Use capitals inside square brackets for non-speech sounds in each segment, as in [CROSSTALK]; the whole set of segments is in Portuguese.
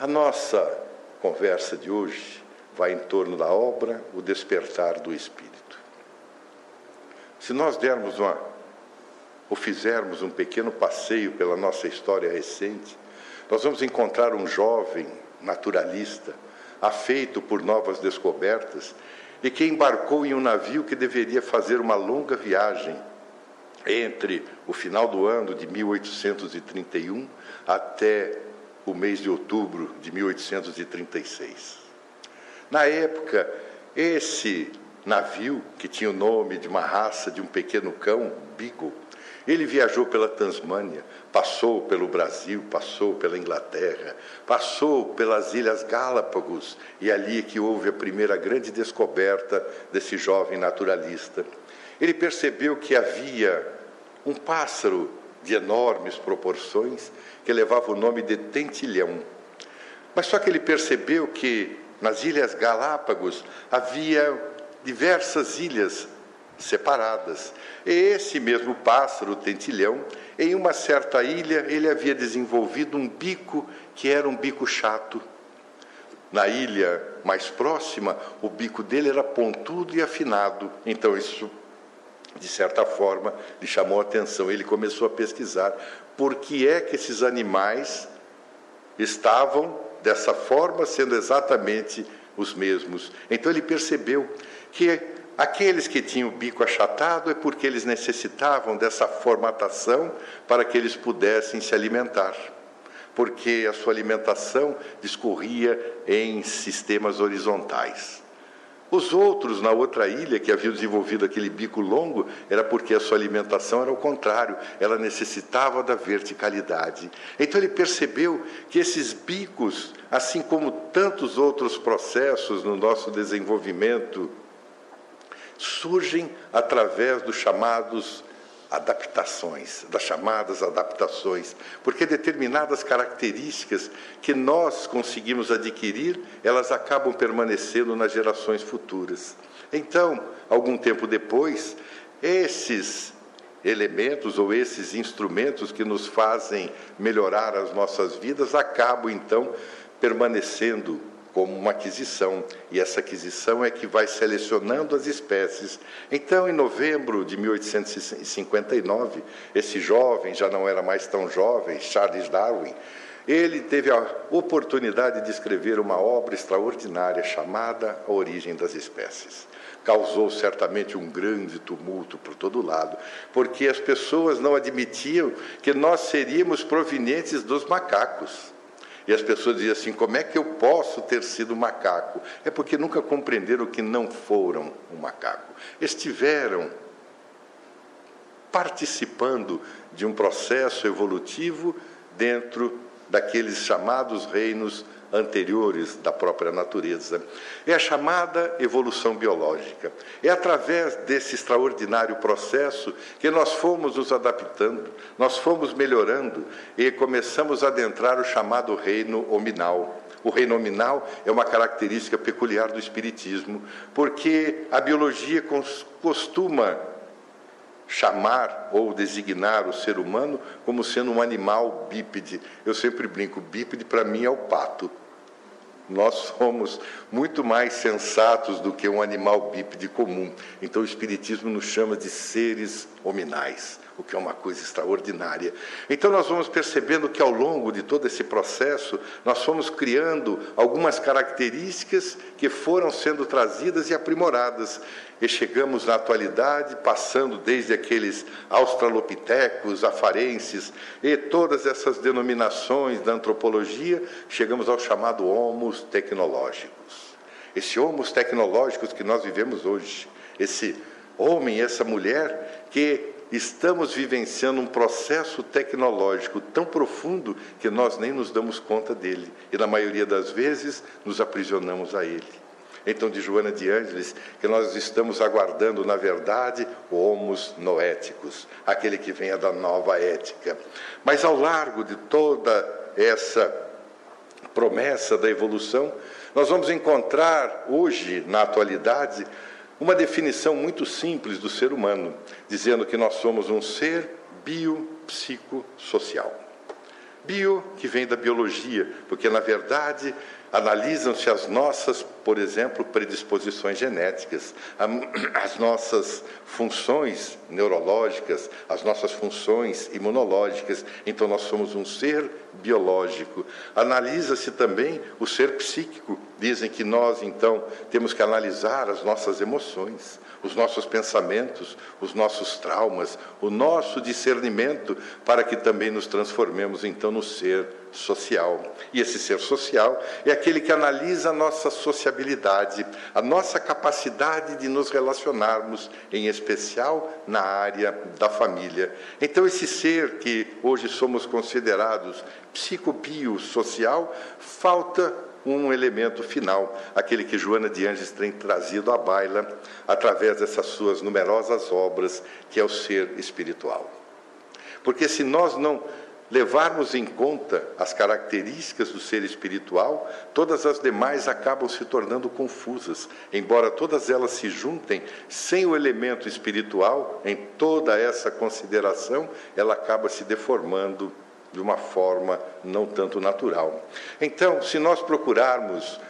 A nossa conversa de hoje vai em torno da obra O Despertar do Espírito. Se nós dermos uma ou fizermos um pequeno passeio pela nossa história recente, nós vamos encontrar um jovem naturalista, afeito por novas descobertas, e que embarcou em um navio que deveria fazer uma longa viagem entre o final do ano de 1831 até o mês de outubro de 1836. Na época, esse navio, que tinha o nome de uma raça de um pequeno cão, Beagle, ele viajou pela Tasmânia, passou pelo Brasil, passou pela Inglaterra, passou pelas Ilhas Galápagos, e ali é que houve a primeira grande descoberta desse jovem naturalista. Ele percebeu que havia um pássaro de enormes proporções que levava o nome de tentilhão. Mas só que ele percebeu que nas Ilhas Galápagos havia diversas ilhas separadas. E esse mesmo pássaro, tentilhão, em uma certa ilha, ele havia desenvolvido um bico que era um bico chato. Na ilha mais próxima, o bico dele era pontudo e afinado. Então, isso, de certa forma, lhe chamou a atenção. Ele começou a pesquisar por que é que esses animais estavam dessa forma, sendo exatamente os mesmos. Então, ele percebeu que Aqueles que tinham o bico achatado é porque eles necessitavam dessa formatação para que eles pudessem se alimentar, porque a sua alimentação discorria em sistemas horizontais. Os outros, na outra ilha, que haviam desenvolvido aquele bico longo, era porque a sua alimentação era o contrário, ela necessitava da verticalidade. Então ele percebeu que esses bicos, assim como tantos outros processos no nosso desenvolvimento surgem através dos chamados adaptações, das chamadas adaptações, porque determinadas características que nós conseguimos adquirir, elas acabam permanecendo nas gerações futuras. Então, algum tempo depois, esses elementos ou esses instrumentos que nos fazem melhorar as nossas vidas acabam então permanecendo como uma aquisição, e essa aquisição é que vai selecionando as espécies. Então, em novembro de 1859, esse jovem, já não era mais tão jovem, Charles Darwin, ele teve a oportunidade de escrever uma obra extraordinária chamada A Origem das Espécies. Causou certamente um grande tumulto por todo lado, porque as pessoas não admitiam que nós seríamos provenientes dos macacos. E as pessoas diziam assim: como é que eu posso ter sido macaco? É porque nunca compreenderam que não foram um macaco. Estiveram participando de um processo evolutivo dentro daqueles chamados reinos anteriores da própria natureza. É a chamada evolução biológica. É através desse extraordinário processo que nós fomos nos adaptando, nós fomos melhorando e começamos a adentrar o chamado reino hominal. O reino nominal é uma característica peculiar do Espiritismo, porque a biologia costuma chamar ou designar o ser humano como sendo um animal bípede. Eu sempre brinco, bípede para mim é o pato. Nós somos muito mais sensatos do que um animal bípede comum. Então o Espiritismo nos chama de seres hominais o que é uma coisa extraordinária. Então, nós vamos percebendo que ao longo de todo esse processo, nós fomos criando algumas características que foram sendo trazidas e aprimoradas. E chegamos na atualidade, passando desde aqueles australopitecos, afarenses e todas essas denominações da antropologia, chegamos ao chamado homos tecnológicos. Esse homos tecnológicos que nós vivemos hoje, esse homem, essa mulher que estamos vivenciando um processo tecnológico tão profundo que nós nem nos damos conta dele e, na maioria das vezes, nos aprisionamos a ele. Então, de Joana de Ângeles, que nós estamos aguardando, na verdade, o homos noéticos, aquele que venha da nova ética. Mas, ao largo de toda essa promessa da evolução, nós vamos encontrar hoje, na atualidade, uma definição muito simples do ser humano, dizendo que nós somos um ser biopsicossocial. Bio, que vem da biologia, porque na verdade analisam-se as nossas, por exemplo, predisposições genéticas, [COUGHS] as nossas funções neurológicas, as nossas funções imunológicas. Então, nós somos um ser biológico. Analisa-se também o ser psíquico. Dizem que nós, então, temos que analisar as nossas emoções os nossos pensamentos, os nossos traumas, o nosso discernimento, para que também nos transformemos então no ser social. E esse ser social é aquele que analisa a nossa sociabilidade, a nossa capacidade de nos relacionarmos, em especial na área da família. Então, esse ser que hoje somos considerados psicobiosocial, falta um elemento final, aquele que Joana de Anjos tem trazido à baila através dessas suas numerosas obras, que é o ser espiritual. Porque se nós não levarmos em conta as características do ser espiritual, todas as demais acabam se tornando confusas, embora todas elas se juntem, sem o elemento espiritual, em toda essa consideração, ela acaba se deformando de uma forma não tanto natural. Então, se nós procurarmos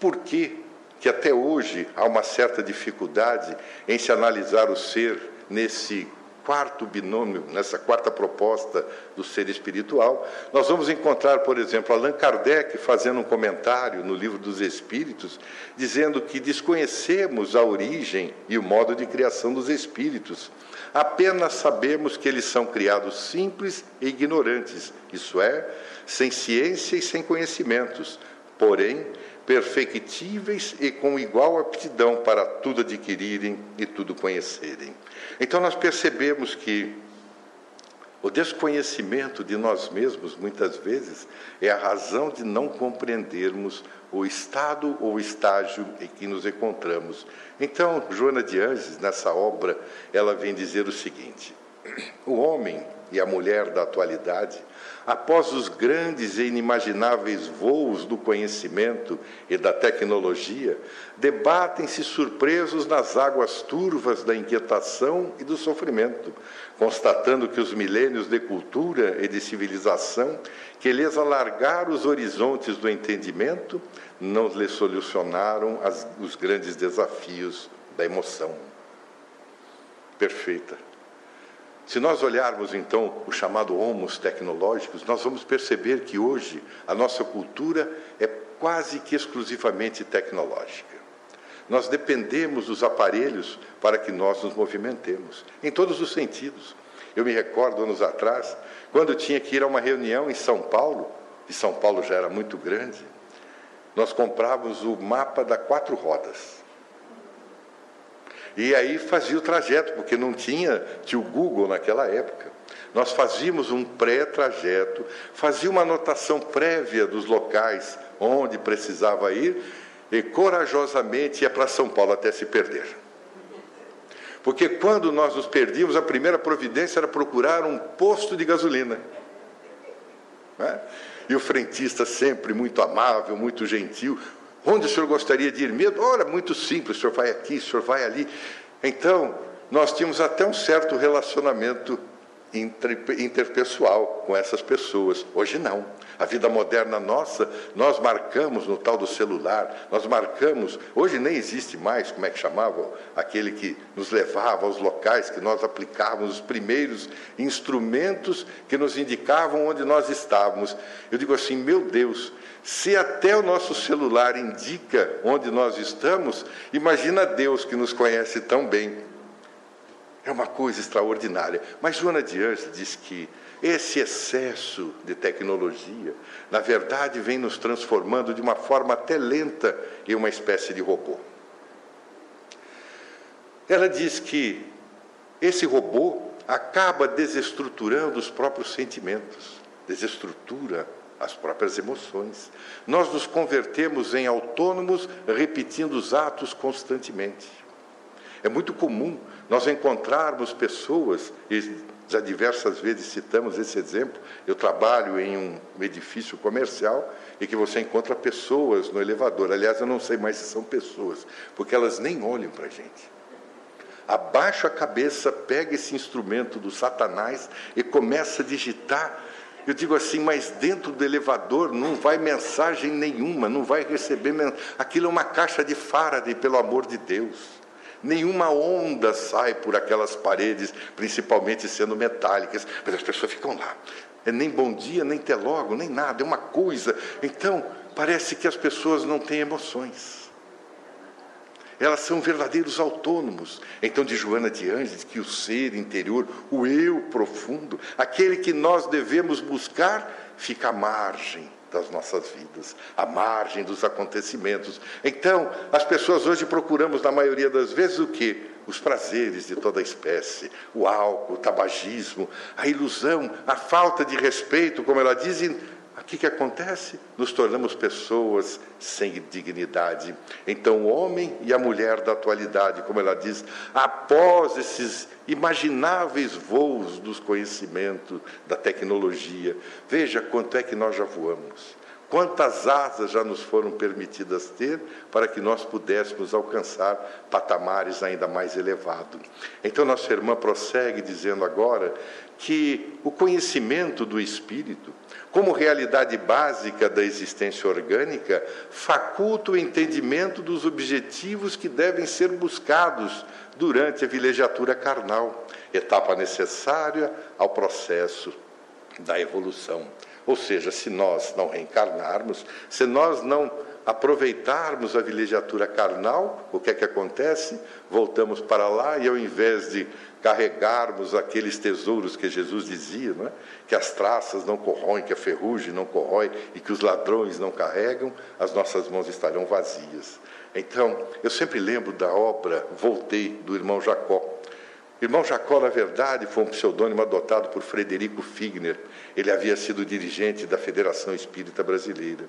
por que, que até hoje há uma certa dificuldade em se analisar o ser nesse quarto binômio, nessa quarta proposta do ser espiritual, nós vamos encontrar, por exemplo, Allan Kardec fazendo um comentário no livro dos Espíritos, dizendo que desconhecemos a origem e o modo de criação dos espíritos. Apenas sabemos que eles são criados simples e ignorantes, isso é, sem ciência e sem conhecimentos, porém perfectíveis e com igual aptidão para tudo adquirirem e tudo conhecerem. Então nós percebemos que o desconhecimento de nós mesmos, muitas vezes, é a razão de não compreendermos o estado ou estágio em que nos encontramos. Então, Joana de Anjos, nessa obra, ela vem dizer o seguinte: [CLEARS THROAT] o homem e a mulher da atualidade, após os grandes e inimagináveis voos do conhecimento e da tecnologia, debatem-se surpresos nas águas turvas da inquietação e do sofrimento, constatando que os milênios de cultura e de civilização que lhes alargaram os horizontes do entendimento não lhes solucionaram as, os grandes desafios da emoção. Perfeita. Se nós olharmos então o chamado homos tecnológicos, nós vamos perceber que hoje a nossa cultura é quase que exclusivamente tecnológica. Nós dependemos dos aparelhos para que nós nos movimentemos, em todos os sentidos. Eu me recordo anos atrás, quando tinha que ir a uma reunião em São Paulo, e São Paulo já era muito grande, nós comprávamos o mapa da quatro rodas. E aí fazia o trajeto, porque não tinha, tinha o Google naquela época. Nós fazíamos um pré-trajeto, fazia uma anotação prévia dos locais onde precisava ir e corajosamente ia para São Paulo até se perder. Porque quando nós nos perdíamos, a primeira providência era procurar um posto de gasolina. Né? E o frentista sempre muito amável, muito gentil, Onde o senhor gostaria de ir mesmo? Ora, muito simples, o senhor vai aqui, o senhor vai ali. Então, nós tínhamos até um certo relacionamento interpessoal com essas pessoas. Hoje não. A vida moderna nossa, nós marcamos no tal do celular, nós marcamos, hoje nem existe mais, como é que chamava, aquele que nos levava aos locais que nós aplicávamos os primeiros instrumentos que nos indicavam onde nós estávamos. Eu digo assim, meu Deus, se até o nosso celular indica onde nós estamos, imagina Deus que nos conhece tão bem. É uma coisa extraordinária. Mas Joana de Anjos diz que esse excesso de tecnologia, na verdade, vem nos transformando de uma forma até lenta em uma espécie de robô. Ela diz que esse robô acaba desestruturando os próprios sentimentos, desestrutura as próprias emoções. Nós nos convertemos em autônomos repetindo os atos constantemente. É muito comum nós encontrarmos pessoas, e já diversas vezes citamos esse exemplo, eu trabalho em um edifício comercial e que você encontra pessoas no elevador. Aliás, eu não sei mais se são pessoas, porque elas nem olham para a gente. Abaixa a cabeça, pega esse instrumento do Satanás e começa a digitar Eu digo assim, mas dentro do elevador não vai mensagem nenhuma, não vai receber. Aquilo é uma caixa de Faraday, pelo amor de Deus. Nenhuma onda sai por aquelas paredes, principalmente sendo metálicas, mas as pessoas ficam lá. É nem bom dia, nem até logo, nem nada, é uma coisa. Então, parece que as pessoas não têm emoções elas são verdadeiros autônomos. Então, de Joana de Anjos, que o ser interior, o eu profundo, aquele que nós devemos buscar, fica à margem das nossas vidas, à margem dos acontecimentos. Então, as pessoas hoje procuramos, na maioria das vezes, o que? Os prazeres de toda espécie, o álcool, o tabagismo, a ilusão, a falta de respeito, como ela diz, o que, que acontece? Nos tornamos pessoas sem dignidade. Então, o homem e a mulher da atualidade, como ela diz, após esses imagináveis voos dos conhecimentos, da tecnologia, veja quanto é que nós já voamos. Quantas asas já nos foram permitidas ter para que nós pudéssemos alcançar patamares ainda mais elevados? Então, nossa irmã prossegue dizendo agora que o conhecimento do espírito, como realidade básica da existência orgânica, faculta o entendimento dos objetivos que devem ser buscados durante a vilegiatura carnal, etapa necessária ao processo da evolução. Ou seja, se nós não reencarnarmos, se nós não aproveitarmos a vilegiatura carnal, o que é que acontece? Voltamos para lá e ao invés de carregarmos aqueles tesouros que Jesus dizia, não é? Que as traças não corroem, que a ferrugem não corrói e que os ladrões não carregam, as nossas mãos estarão vazias. Então, eu sempre lembro da obra Voltei, do irmão Jacó. Irmão Jacó, na verdade, foi um pseudônimo adotado por Frederico Figner. Ele havia sido dirigente da Federação Espírita Brasileira.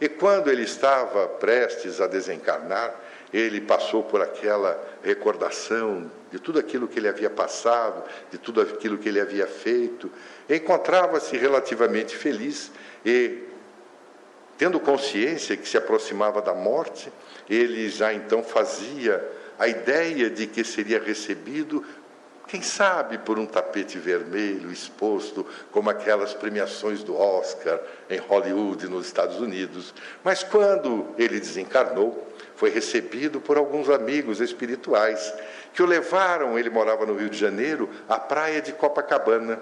E quando ele estava prestes a desencarnar, ele passou por aquela recordação de tudo aquilo que ele havia passado, de tudo aquilo que ele havia feito. Encontrava-se relativamente feliz e, tendo consciência que se aproximava da morte, ele já então fazia a ideia de que seria recebido quem sabe por um tapete vermelho exposto, como aquelas premiações do Oscar em Hollywood, nos Estados Unidos. Mas quando ele desencarnou, foi recebido por alguns amigos espirituais que o levaram, ele morava no Rio de Janeiro, à praia de Copacabana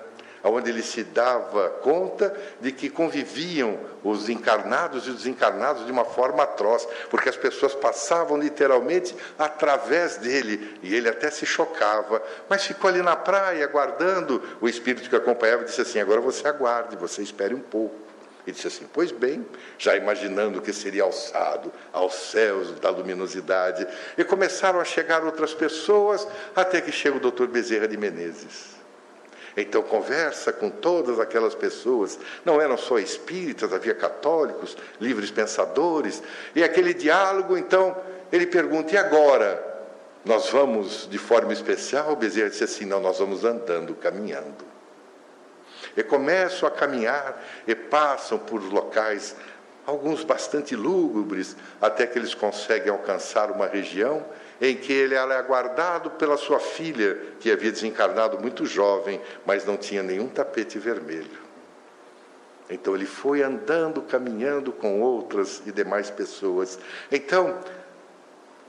onde ele se dava conta de que conviviam os encarnados e os desencarnados de uma forma atroz, porque as pessoas passavam literalmente através dele e ele até se chocava, mas ficou ali na praia aguardando. O espírito que acompanhava disse assim: Agora você aguarde, você espere um pouco. E disse assim: Pois bem, já imaginando que seria alçado aos céus da luminosidade. E começaram a chegar outras pessoas, até que chega o doutor Bezerra de Menezes. Então conversa com todas aquelas pessoas, não eram só espíritas, havia católicos, livres pensadores, e aquele diálogo, então, ele pergunta: e agora? Nós vamos de forma especial? O Bezerra disse assim: não, nós vamos andando, caminhando. E começam a caminhar e passam por locais, alguns bastante lúgubres, até que eles conseguem alcançar uma região em que ele era aguardado pela sua filha, que havia desencarnado muito jovem, mas não tinha nenhum tapete vermelho. Então ele foi andando, caminhando com outras e demais pessoas. Então,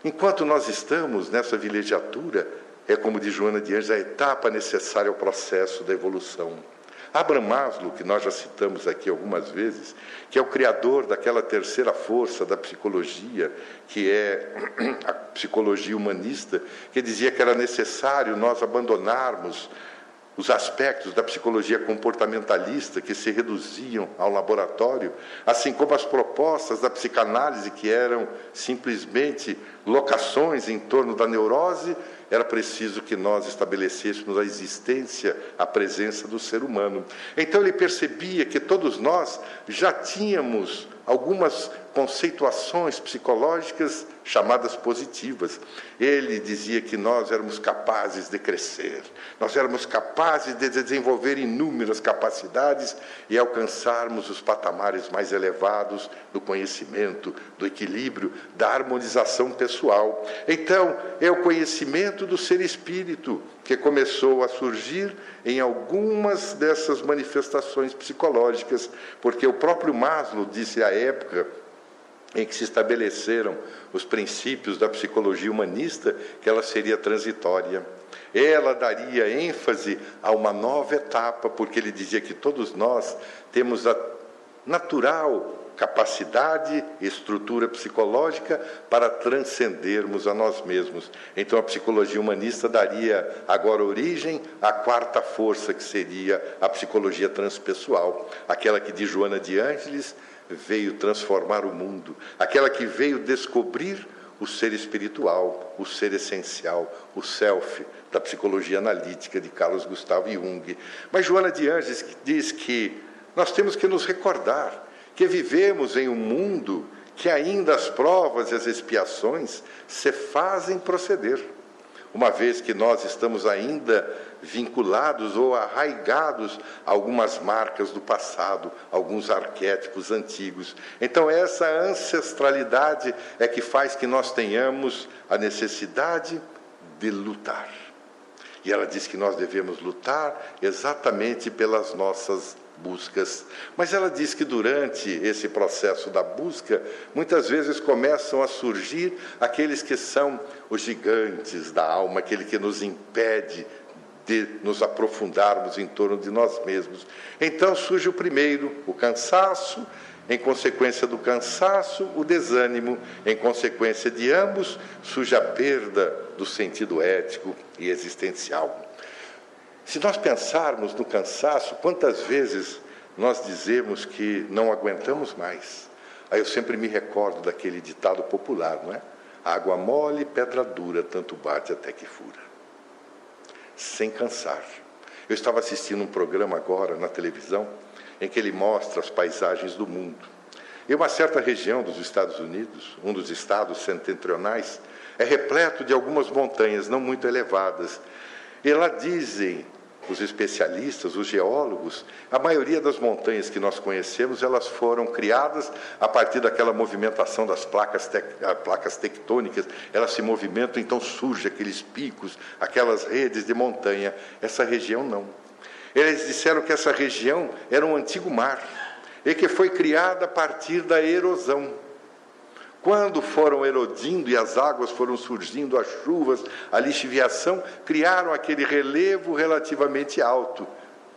enquanto nós estamos nessa vilegiatura, é como diz Joana de Anjos, a etapa necessária ao processo da evolução. Abraham Maslow, que nós já citamos aqui algumas vezes, que é o criador daquela terceira força da psicologia, que é [CLEARS THROAT] a psicologia humanista, que dizia que era necessário nós abandonarmos os aspectos da psicologia comportamentalista que se reduziam ao laboratório, assim como as propostas da psicanálise que eram simplesmente locações em torno da neurose era preciso que nós estabelecêssemos a existência, a presença do ser humano. Então ele percebia que todos nós já tínhamos algumas conceituações psicológicas chamadas positivas. Ele dizia que nós éramos capazes de crescer, nós éramos capazes de desenvolver inúmeras capacidades e alcançarmos os patamares mais elevados do conhecimento, do equilíbrio, da harmonização pessoal. Então, é o conhecimento do ser espírito que começou a surgir em algumas dessas manifestações psicológicas, porque o próprio Maslow disse à época em que se estabeleceram os princípios da psicologia humanista que ela seria transitória. Ela daria ênfase a uma nova etapa, porque ele dizia que todos nós temos a natural capacidade, estrutura psicológica para transcendermos a nós mesmos. Então a psicologia humanista daria agora origem à quarta força, que seria a psicologia transpessoal, aquela que de Joana de Ângeles veio transformar o mundo, aquela que veio descobrir o ser espiritual, o ser essencial, o self, da psicologia analítica de Carlos Gustavo Jung. Mas Joana de Ângeles diz que nós temos que nos recordar que vivemos em um mundo que ainda as provas e as expiações se fazem proceder, uma vez que nós estamos ainda vinculados ou arraigados a algumas marcas do passado, alguns arquétipos antigos. Então, essa ancestralidade é que faz que nós tenhamos a necessidade de lutar. E ela diz que nós devemos lutar exatamente pelas nossas buscas. Mas ela diz que durante esse processo da busca, muitas vezes começam a surgir aqueles que são os gigantes da alma, aquele que nos impede de nos aprofundarmos em torno de nós mesmos. Então surge o primeiro, o cansaço, em consequência do cansaço, o desânimo, em consequência de ambos, surge a perda do sentido ético e existencial. Se nós pensarmos no cansaço, quantas vezes nós dizemos que não aguentamos mais? Aí eu sempre me recordo daquele ditado popular, não é? Água mole, pedra dura, tanto bate até que fura. Sem cansar. Eu estava assistindo um programa agora na televisão em que ele mostra as paisagens do mundo. E uma certa região dos Estados Unidos, um dos estados setentrionais, é repleto de algumas montanhas não muito elevadas. E lá dizem os especialistas, os geólogos, a maioria das montanhas que nós conhecemos, elas foram criadas a partir daquela movimentação das placas, tec, ah, placas tectônicas, elas se movimentam, então surgem aqueles picos, aquelas redes de montanha. Essa região não. Eles disseram que essa região era um antigo mar e que foi criada a partir da erosão. Quando foram erodindo e as águas foram surgindo, as chuvas, a lixiviação, criaram aquele relevo relativamente alto,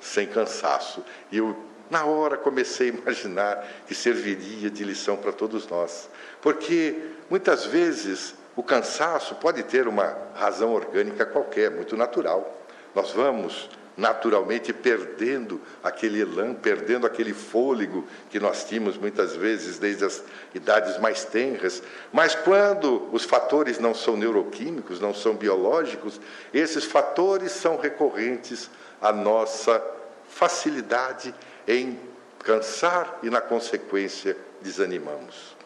sem cansaço. E eu, na hora, comecei a imaginar que serviria de lição para todos nós. Porque, muitas vezes, o cansaço pode ter uma razão orgânica qualquer, muito natural. Nós vamos naturalmente perdendo aquele elan, perdendo aquele fôlego que nós tínhamos muitas vezes desde as idades mais tenras. Mas quando os fatores não são neuroquímicos, não são biológicos, esses fatores são recorrentes à nossa facilidade em cansar e, na consequência, desanimamos.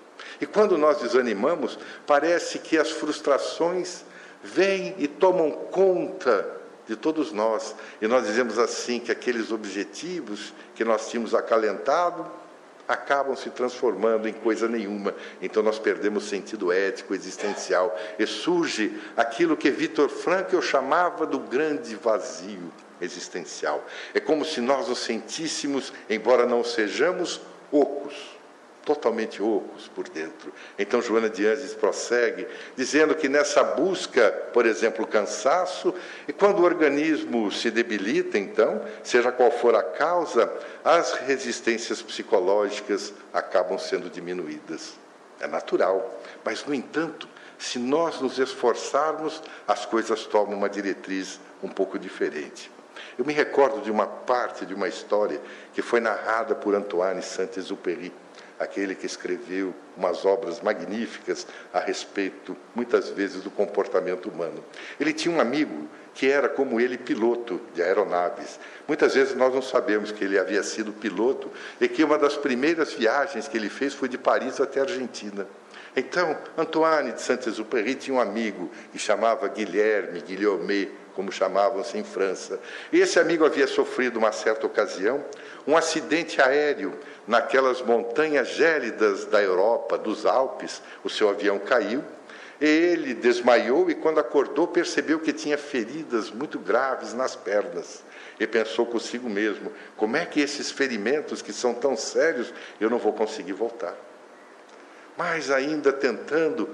E quando nós desanimamos, parece que as frustrações vêm e tomam conta de todos nós. E nós dizemos assim que aqueles objetivos que nós tínhamos acalentado acabam se transformando em coisa nenhuma. Então nós perdemos sentido ético, existencial. E surge aquilo que Victor Frankl chamava do grande vazio existencial. É como se nós nos sentíssemos, embora não sejamos, ocos totalmente ocos por dentro. Então Joana de Anjos prossegue dizendo que nessa busca, por exemplo, cansaço, e quando o organismo se debilita, então, seja qual for a causa, as resistências psicológicas acabam sendo diminuídas. É natural, mas no entanto, se nós nos esforçarmos, as coisas tomam uma diretriz um pouco diferente. Eu me recordo de uma parte de uma história que foi narrada por Antoine Saint-Exupéry aquele que escreveu umas obras magníficas a respeito, muitas vezes, do comportamento humano. Ele tinha um amigo que era, como ele, piloto de aeronaves. Muitas vezes nós não sabemos que ele havia sido piloto e que uma das primeiras viagens que ele fez foi de Paris até a Argentina. Então, Antoine de Saint-Exupéry tinha um amigo que chamava Guilherme, Guilherme, como chamavam-se em França. Esse amigo havia sofrido, uma certa ocasião, um acidente aéreo naquelas montanhas gélidas da Europa, dos Alpes. O seu avião caiu Ele desmaiou e, quando acordou, percebeu que tinha feridas muito graves nas pernas. E pensou consigo mesmo: como é que esses ferimentos que são tão sérios eu não vou conseguir voltar? Mas, ainda tentando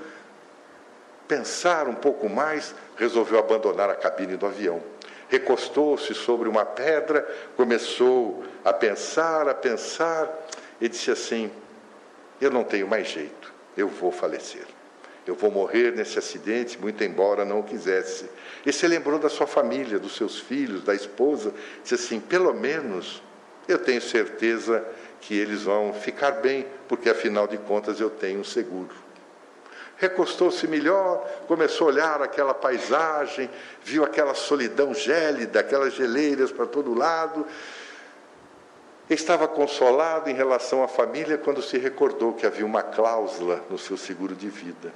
pensar um pouco mais, resolveu abandonar a cabine do avião. Recostou-se sobre uma pedra, começou a pensar, a pensar, e disse assim: Eu não tenho mais jeito, eu vou falecer eu vou morrer nesse acidente, muito embora não quisesse. E se lembrou da sua família, dos seus filhos, da esposa, disse assim: pelo menos eu tenho certeza que eles vão ficar bem, porque afinal de contas eu tenho um seguro. Recostou-se melhor, começou a olhar aquela paisagem, viu aquela solidão gélida, aquelas geleiras para todo lado. Estava consolado em relação à família quando se recordou que havia uma cláusula no seu seguro de vida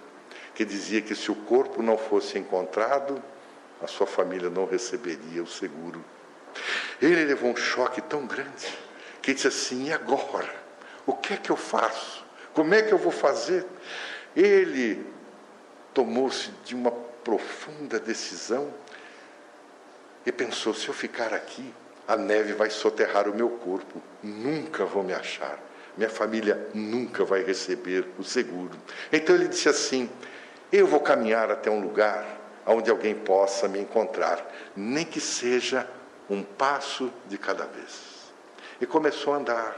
que dizia que se o corpo não fosse encontrado, a sua família não receberia o seguro. Ele levou um choque tão grande que disse assim: e agora? O que é que eu faço? Como é que eu vou fazer? Ele tomou-se de uma profunda decisão e pensou: se eu ficar aqui, a neve vai soterrar o meu corpo, nunca vou me achar. Minha família nunca vai receber o seguro. Então ele disse assim: eu vou caminhar até um lugar onde alguém possa me encontrar, nem que seja um passo de cada vez. E começou a andar.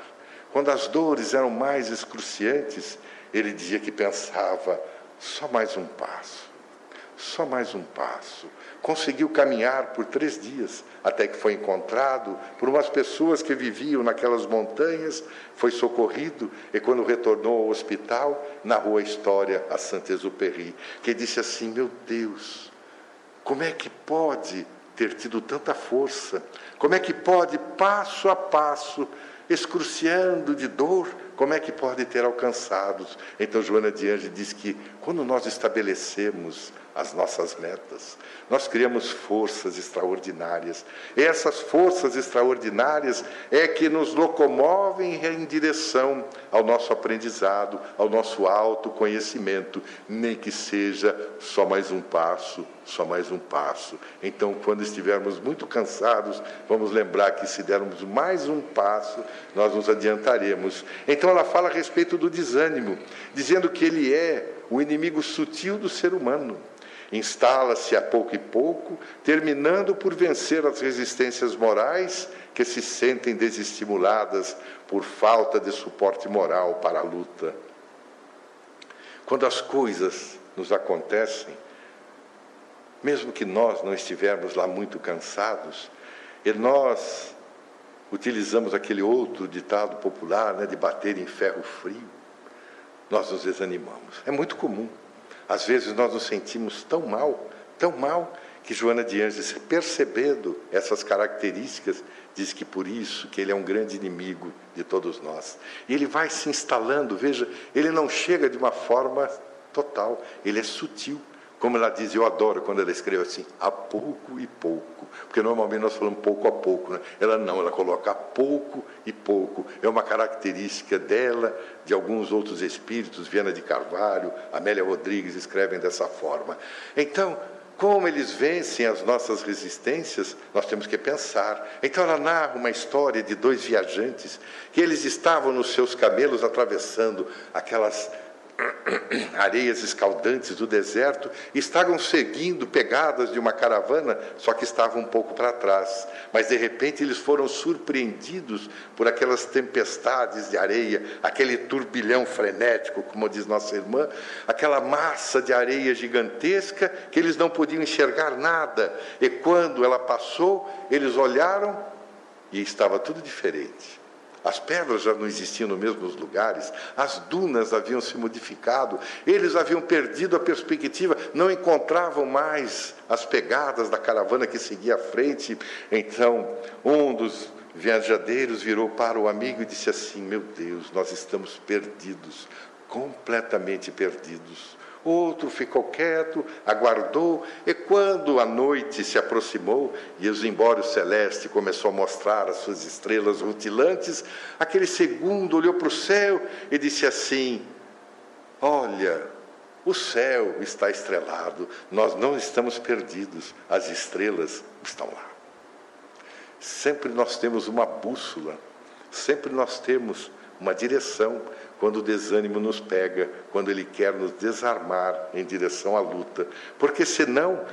Quando as dores eram mais excruciantes, ele dizia que pensava: só mais um passo, só mais um passo. Conseguiu caminhar por três dias, até que foi encontrado por umas pessoas que viviam naquelas montanhas, foi socorrido e, quando retornou ao hospital, narrou a história a Saint-Exupéry, que disse assim: Meu Deus, como é que pode ter tido tanta força? Como é que pode, passo a passo, excruciando de dor, como é que pode ter alcançado? Então, Joana de Ange diz que quando nós estabelecemos as nossas metas. Nós criamos forças extraordinárias. Essas forças extraordinárias é que nos locomovem em direção ao nosso aprendizado, ao nosso autoconhecimento, nem que seja só mais um passo, só mais um passo. Então, quando estivermos muito cansados, vamos lembrar que se dermos mais um passo, nós nos adiantaremos. Então, ela fala a respeito do desânimo, dizendo que ele é o inimigo sutil do ser humano instala-se a pouco e pouco, terminando por vencer as resistências morais que se sentem desestimuladas por falta de suporte moral para a luta. Quando as coisas nos acontecem, mesmo que nós não estivermos lá muito cansados, e nós utilizamos aquele outro ditado popular, né, de bater em ferro frio, nós nos desanimamos. É muito comum. Às vezes nós nos sentimos tão mal, tão mal, que Joana de Anjos, percebendo essas características, diz que por isso que ele é um grande inimigo de todos nós. E ele vai se instalando, veja, ele não chega de uma forma total, ele é sutil. Como ela diz, eu adoro quando ela escreve assim, a pouco e pouco. Porque normalmente nós falamos pouco a pouco. Né? Ela não, ela coloca a pouco e pouco. É uma característica dela, de alguns outros espíritos, Viana de Carvalho, Amélia Rodrigues escrevem dessa forma. Então, como eles vencem as nossas resistências, nós temos que pensar. Então ela narra uma história de dois viajantes que eles estavam nos seus camelos atravessando aquelas [CLEARS THROAT] areias escaldantes do deserto, estavam seguindo pegadas de uma caravana, só que estavam um pouco para trás. Mas de repente eles foram surpreendidos por aquelas tempestades de areia, aquele turbilhão frenético, como diz nossa irmã, aquela massa de areia gigantesca que eles não podiam enxergar nada. E quando ela passou, eles olharam e estava tudo diferente. As pedras já não existiam nos mesmos lugares, as dunas haviam se modificado, eles haviam perdido a perspectiva, não encontravam mais as pegadas da caravana que seguia à frente. Então, um dos viajadeiros virou para o amigo e disse assim: Meu Deus, nós estamos perdidos, completamente perdidos. Outro ficou quieto, aguardou, e quando a noite se aproximou e o zimbório celeste começou a mostrar as suas estrelas rutilantes, aquele segundo olhou para o céu e disse assim: Olha, O céu está estrelado, nós não estamos perdidos, as estrelas estão lá. Sempre nós temos uma bússola, sempre nós temos uma direção quando o desânimo nos pega, quando ele quer nos desarmar em direção à luta. Porque senão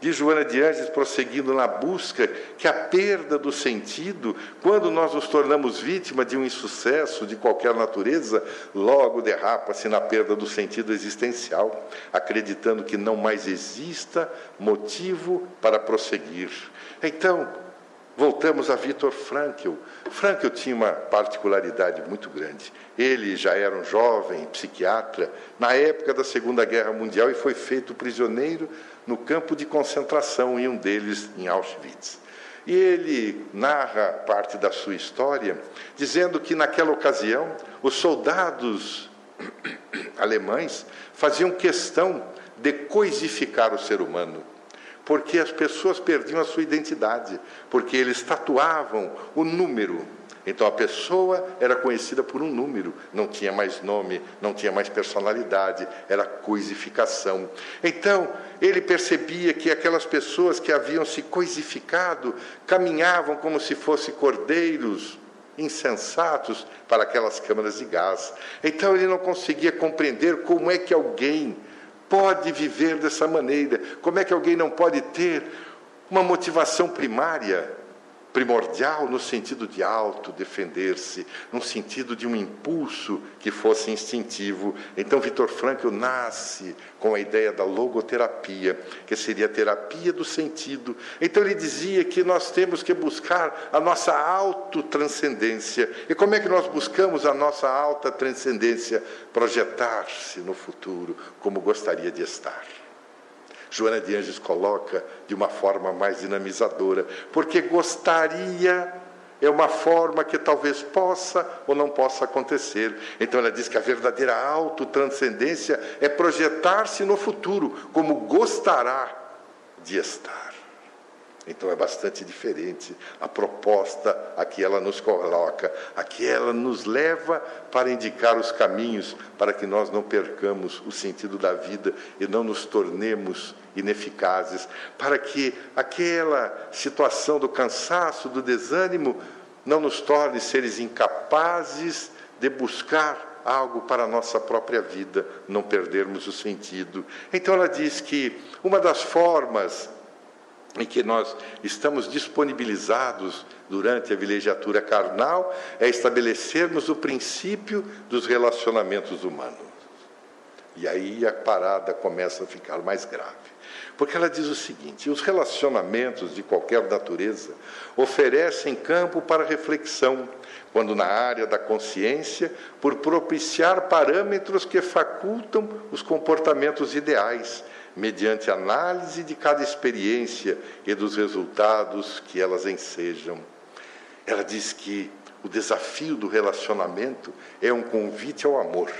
de Joana de Anjos prosseguindo na busca que a perda do sentido, quando nós nos tornamos vítima de um insucesso de qualquer natureza, logo derrapa-se na perda do sentido existencial, acreditando que não mais exista motivo para prosseguir. Então, voltamos a Viktor Frankl. Frankl tinha uma particularidade muito grande. Ele já era um jovem psiquiatra na época da Segunda Guerra Mundial e foi feito prisioneiro no campo de concentração, e um deles em Auschwitz. E ele narra parte da sua história, dizendo que naquela ocasião os soldados [CLEARS THROAT] alemães faziam questão de coisificar o ser humano, porque as pessoas perdiam a sua identidade, porque eles tatuavam o número então a pessoa era conhecida por um número, não tinha mais nome, não tinha mais personalidade, era coisificação. Então ele percebia que aquelas pessoas que haviam se coisificado caminhavam como se fossem cordeiros insensatos para aquelas câmaras de gás. Então ele não conseguia compreender como é que alguém pode viver dessa maneira, como é que alguém não pode ter uma motivação primária primordial no sentido de auto-defender-se, no sentido de um impulso que fosse instintivo. Então, Vitor Frankl nasce com a ideia da logoterapia, que seria a terapia do sentido. Então, ele dizia que nós temos que buscar a nossa autotranscendência. E como é que nós buscamos a nossa alta transcendência? Projetar-se no futuro como gostaria de estar. Joana de Anjos coloca de uma forma mais dinamizadora, porque gostaria é uma forma que talvez possa ou não possa acontecer. Então ela diz que a verdadeira autotranscendência é projetar-se no futuro como gostará de estar. Então é bastante diferente a proposta a que ela nos coloca, a que ela nos leva para indicar os caminhos para que nós não percamos o sentido da vida e não nos tornemos ineficazes, para que aquela situação do cansaço, do desânimo, não nos torne seres incapazes de buscar algo para a nossa própria vida, não perdermos o sentido. Então ela diz que uma das formas em que nós estamos disponibilizados durante a vilegiatura carnal é estabelecermos o princípio dos relacionamentos humanos. E aí a parada começa a ficar mais grave. Porque ela diz o seguinte: os relacionamentos de qualquer natureza oferecem campo para reflexão, quando na área da consciência, por propiciar parâmetros que facultam os comportamentos ideais, mediante análise de cada experiência e dos resultados que elas ensejam. Ela diz que o desafio do relacionamento é um convite ao amor.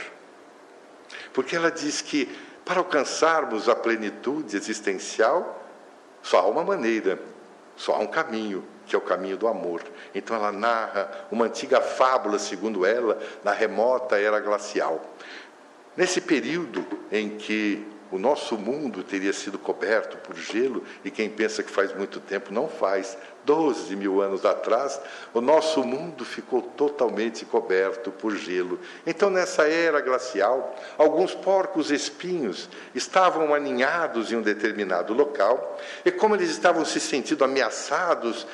Porque ela diz que para alcançarmos a plenitude existencial, só há uma maneira, só há um caminho, que é o caminho do amor. Então ela narra uma antiga fábula, segundo ela, na remota era glacial. Nesse período em que o nosso mundo teria sido coberto por gelo, e quem pensa que faz muito tempo não faz. Doze mil anos atrás, o nosso mundo ficou totalmente coberto por gelo. Então, nessa era glacial, alguns porcos espinhos estavam aninhados em um determinado local, e como eles estavam se sentindo ameaçados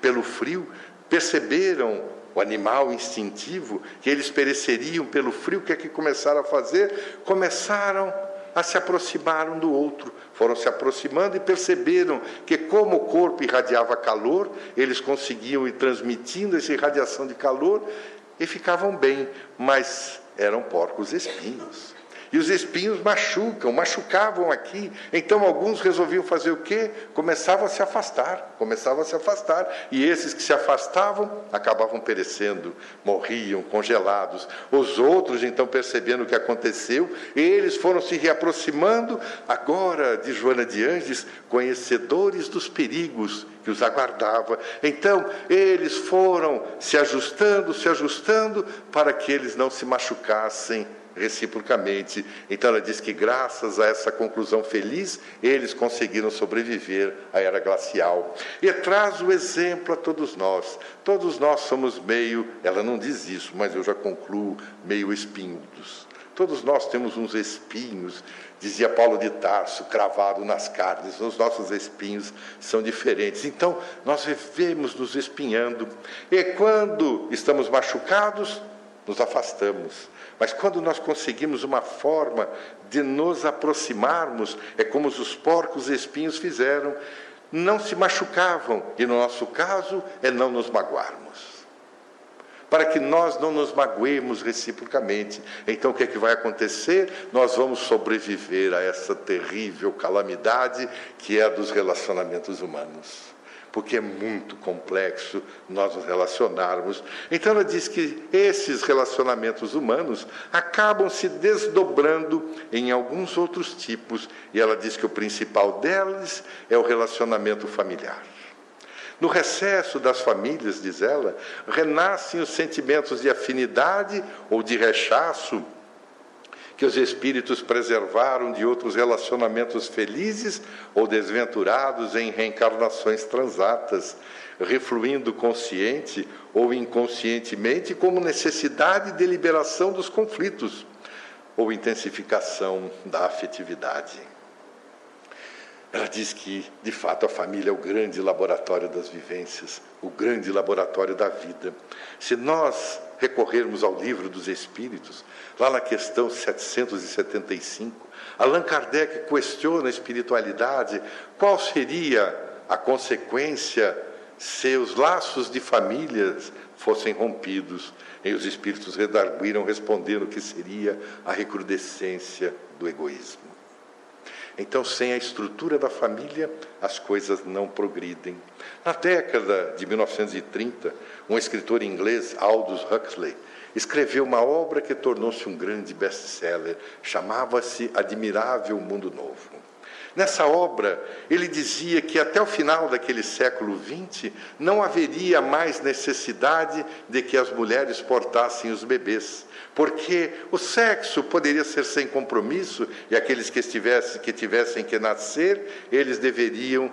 pelo frio, perceberam o animal instintivo, que eles pereceriam pelo frio, o que é que começaram a fazer? Começaram a se aproximar um do outro. Foram se aproximando e perceberam que, como o corpo irradiava calor, eles conseguiam ir transmitindo essa irradiação de calor e ficavam bem, mas eram porcos espinhos. E os espinhos machucam, machucavam aqui. Então alguns resolviam fazer o quê? Começavam a se afastar, começavam a se afastar. E esses que se afastavam acabavam perecendo, morriam congelados. Os outros, então, percebendo o que aconteceu, eles foram se reaproximando, agora de Joana de Anges, conhecedores dos perigos que os aguardava. Então, eles foram se ajustando, se ajustando, para que eles não se machucassem reciprocamente. Então ela diz que graças a essa conclusão feliz, eles conseguiram sobreviver à era glacial. E traz o exemplo a todos nós. Todos nós somos meio, ela não diz isso, mas eu já concluo, meio espinhudos. Todos nós temos uns espinhos, dizia Paulo de Tarso, cravado nas carnes. Os nossos espinhos são diferentes. Então, nós vivemos nos espinhando. E quando estamos machucados, nos afastamos. Mas quando nós conseguimos uma forma de nos aproximarmos, é como os porcos espinhos fizeram, não se machucavam, e no nosso caso é não nos magoarmos. Para que nós não nos magoemos reciprocamente. Então o que é que vai acontecer? Nós vamos sobreviver a essa terrível calamidade que é a dos relacionamentos humanos porque é muito complexo nós nos relacionarmos. Então ela diz que esses relacionamentos humanos acabam se desdobrando em alguns outros tipos, e ela diz que o principal deles é o relacionamento familiar. No recesso das famílias, diz ela, renascem os sentimentos de afinidade ou de rechaço que os espíritos preservaram de outros relacionamentos felizes ou desventurados em reencarnações transatas, refluindo consciente ou inconscientemente como necessidade de liberação dos conflitos ou intensificação da afetividade. Ela diz que, de fato, a família é o grande laboratório das vivências, o grande laboratório da vida. Se nós recorrermos ao livro dos Espíritos, lá na questão 775, Allan Kardec questiona a espiritualidade, qual seria a consequência se os laços de famílias fossem rompidos. E os espíritos redarguiram respondendo que seria a recrudescência do egoísmo. Então, sem a estrutura da família, as coisas não progridem. Na década de 1930, um escritor inglês, Aldous Huxley, escreveu uma obra que tornou-se um grande best-seller. Chamava-se Admirável Mundo Novo. Nessa obra, ele dizia que até o final daquele século XX não haveria mais necessidade de que as mulheres portassem os bebês, porque o sexo poderia ser sem compromisso e aqueles que, estivessem, que tivessem que nascer, eles deveriam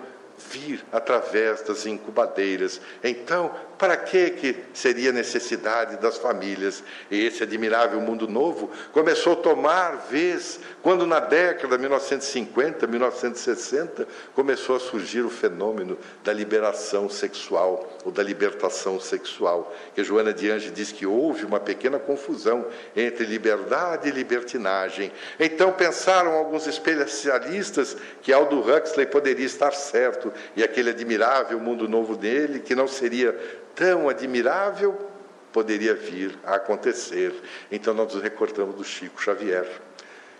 vir através das incubadeiras. Então, para que, que seria necessidade das famílias? E esse admirável mundo novo começou a tomar vez quando, na década de 1950, 1960, começou a surgir o fenômeno da liberação sexual, ou da libertação sexual, que Joana de Ange diz que houve uma pequena confusão entre liberdade e libertinagem. Então, pensaram alguns especialistas que Aldo Huxley poderia estar certo, e aquele admirável mundo novo dele, que não seria tão admirável poderia vir a acontecer. Então nós nos recordamos do Chico Xavier.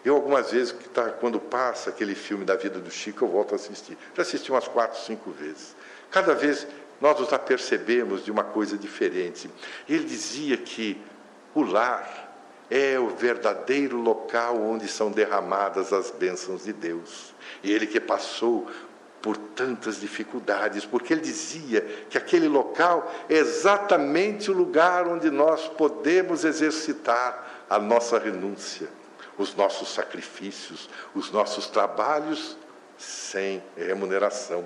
Eu algumas vezes, tá, quando passa aquele filme da vida do Chico, eu volto a assistir. Já assisti umas quatro, cinco vezes. Cada vez nós nos apercebemos de uma coisa diferente. Ele dizia que o lar é o verdadeiro local onde são derramadas as bênçãos de Deus. E ele que passou por tantas dificuldades, porque ele dizia que aquele local é exatamente o lugar onde nós podemos exercitar a nossa renúncia, os nossos sacrifícios, os nossos trabalhos sem remuneração.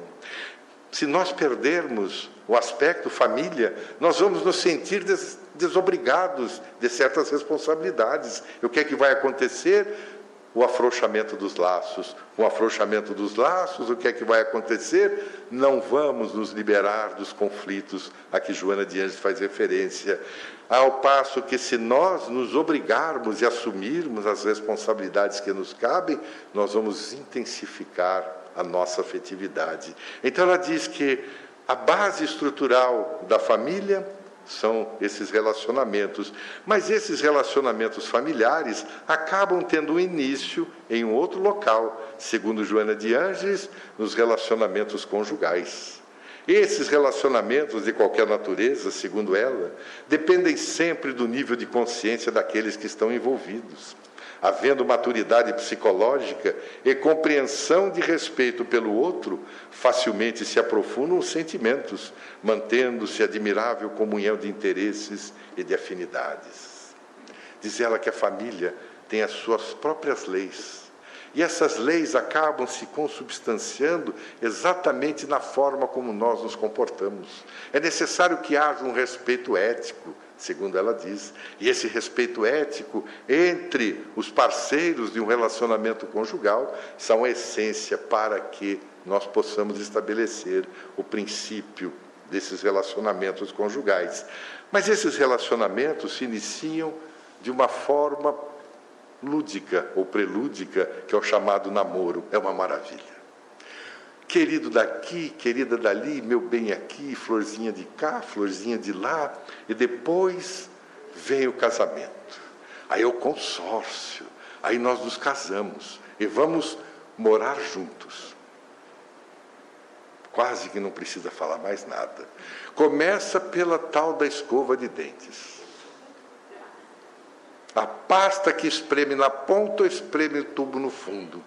Se nós perdermos o aspecto família, nós vamos nos sentir des desobrigados de certas responsabilidades. E o que é que vai acontecer? O afrouxamento dos laços. O afrouxamento dos laços, o que é que vai acontecer? Não vamos nos liberar dos conflitos a que Joana de Anjos faz referência. Ao passo que, se nós nos obrigarmos e assumirmos as responsabilidades que nos cabem, nós vamos intensificar a nossa afetividade. Então, ela diz que a base estrutural da família são esses relacionamentos. Mas esses relacionamentos familiares acabam tendo um início em um outro local, segundo Joana de Ângeles, nos relacionamentos conjugais. Esses relacionamentos de qualquer natureza, segundo ela, dependem sempre do nível de consciência daqueles que estão envolvidos. Havendo maturidade psicológica e compreensão de respeito pelo outro, facilmente se aprofundam os sentimentos, mantendo-se admirável comunhão de interesses e de afinidades. Diz ela que a família tem as suas próprias leis. E essas leis acabam se consubstanciando exatamente na forma como nós nos comportamos. É necessário que haja um respeito ético, segundo ela diz. E esse respeito ético entre os parceiros de um relacionamento conjugal são a essência para que nós possamos estabelecer o princípio desses relacionamentos conjugais. Mas esses relacionamentos se iniciam de uma forma lúdica ou prelúdica, que é o chamado namoro. É uma maravilha. Querido daqui, querida dali, meu bem aqui, florzinha de cá, florzinha de lá, e depois vem o casamento. Aí é o consórcio, aí nós nos casamos e vamos morar juntos. Quase que não precisa falar mais nada. Começa pela tal da escova de dentes. A pasta que espreme na ponta ou espreme o tubo no fundo.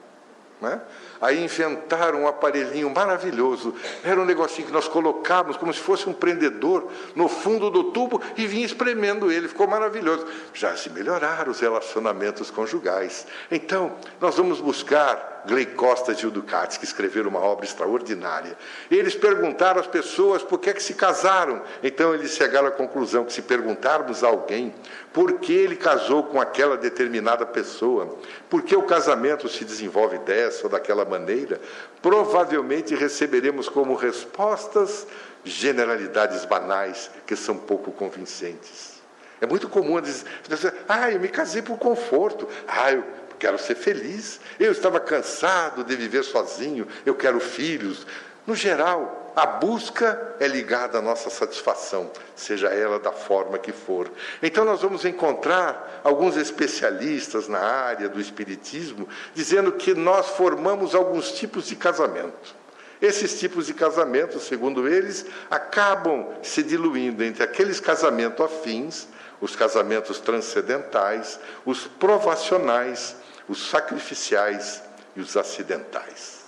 Né? Aí inventaram um aparelhinho maravilhoso. Era um negocinho que nós colocávamos como se fosse um prendedor no fundo do tubo e vinha espremendo ele. Ficou maravilhoso. Já se melhoraram os relacionamentos conjugais. Então, nós vamos buscar Glei Costa e Gil Ducatis, que escreveram uma obra extraordinária. Eles perguntaram às pessoas por que, é que se casaram. Então, eles chegaram à conclusão que se perguntarmos a alguém por que ele casou com aquela determinada pessoa, por que o casamento se desenvolve dessa ou daquela maneira, provavelmente receberemos como respostas generalidades banais que são pouco convincentes. É muito comum dizer, ah, eu me casei por conforto, ah, eu quero ser feliz, eu estava cansado de viver sozinho, eu quero filhos. No geral, a busca é ligada à nossa satisfação, seja ela da forma que for. Então, nós vamos encontrar alguns especialistas na área do espiritismo dizendo que nós formamos alguns tipos de casamento. Esses tipos de casamentos, segundo eles, acabam se diluindo entre aqueles casamentos afins, os casamentos transcendentais, os provacionais, os sacrificiais e os acidentais.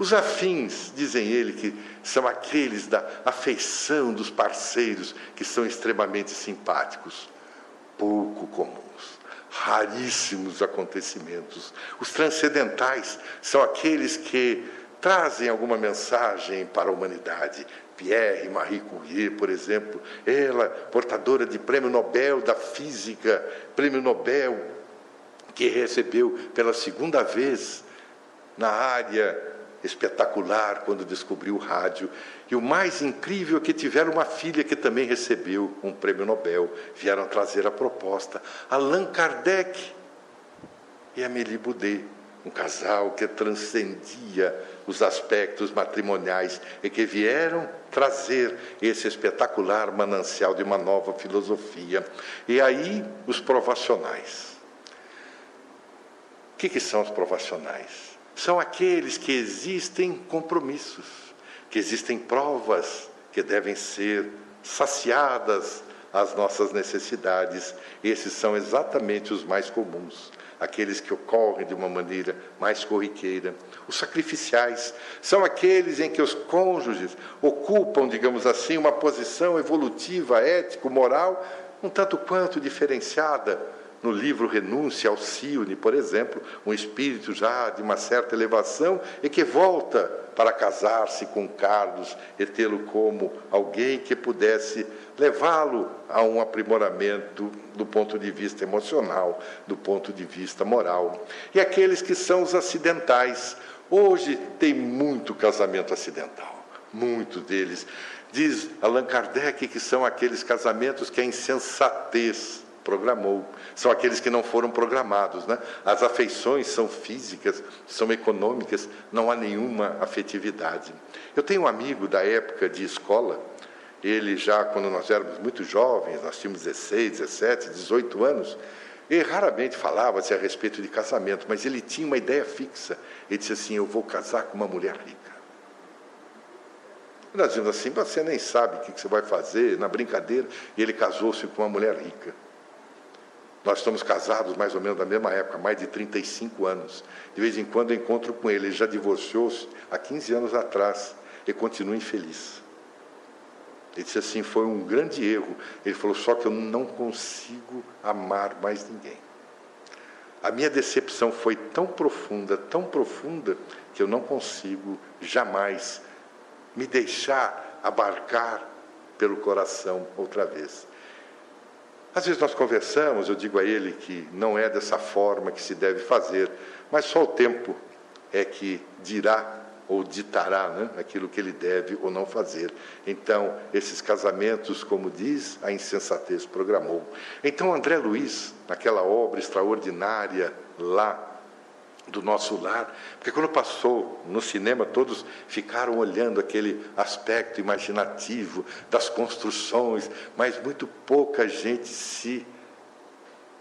Os afins, dizem ele, que são aqueles da afeição dos parceiros que são extremamente simpáticos, pouco comuns, raríssimos acontecimentos. Os transcendentais são aqueles que trazem alguma mensagem para a humanidade. Pierre Marie Curie, por exemplo, ela, portadora de prêmio Nobel da Física, prêmio Nobel, que recebeu pela segunda vez na área espetacular quando descobriu o rádio. E o mais incrível é que tiveram uma filha que também recebeu um prêmio Nobel. Vieram trazer a proposta. Allan Kardec e Amélie Boudet, um casal que transcendia os aspectos matrimoniais e que vieram trazer esse espetacular manancial de uma nova filosofia. E aí, os provacionais. O que, que são os provacionais? São aqueles que existem compromissos, que existem provas que devem ser saciadas as nossas necessidades. Esses são exatamente os mais comuns, aqueles que ocorrem de uma maneira mais corriqueira. Os sacrificiais são aqueles em que os cônjuges ocupam, digamos assim, uma posição evolutiva, ético, moral, um tanto quanto diferenciada no livro Renúncia ao Alcione, por exemplo, um espírito já de uma certa elevação e que volta para casar-se com Carlos e tê-lo como alguém que pudesse levá-lo a um aprimoramento do ponto de vista emocional, do ponto de vista moral. E aqueles que são os acidentais. Hoje tem muito casamento acidental, muito deles. Diz Allan Kardec que são aqueles casamentos que a insensatez programou. São aqueles que não foram programados. Né? As afeições são físicas, são econômicas, não há nenhuma afetividade. Eu tenho um amigo da época de escola, ele já, quando nós éramos muito jovens, nós tínhamos 16, 17, 18 anos, ele raramente falava-se a respeito de casamento, mas ele tinha uma ideia fixa. Ele disse assim: Eu vou casar com uma mulher rica. nós dizemos assim: Você nem sabe o que você vai fazer, na brincadeira. E ele casou-se com uma mulher rica. Nós estamos casados mais ou menos na mesma época, mais de 35 anos. De vez em quando eu encontro com ele, ele já divorciou-se há 15 anos atrás e continua infeliz. Ele disse assim: foi um grande erro. Ele falou: só que eu não consigo amar mais ninguém. A minha decepção foi tão profunda, tão profunda, que eu não consigo jamais me deixar abarcar pelo coração outra vez. Às vezes nós conversamos, eu digo a ele que não é dessa forma que se deve fazer, mas só o tempo é que dirá ou ditará né, aquilo que ele deve ou não fazer. Então, esses casamentos, como diz, a insensatez programou. Então, André Luiz, naquela obra extraordinária lá do nosso lar, porque quando passou no cinema, todos ficaram olhando aquele aspecto imaginativo das construções, mas muito pouca gente se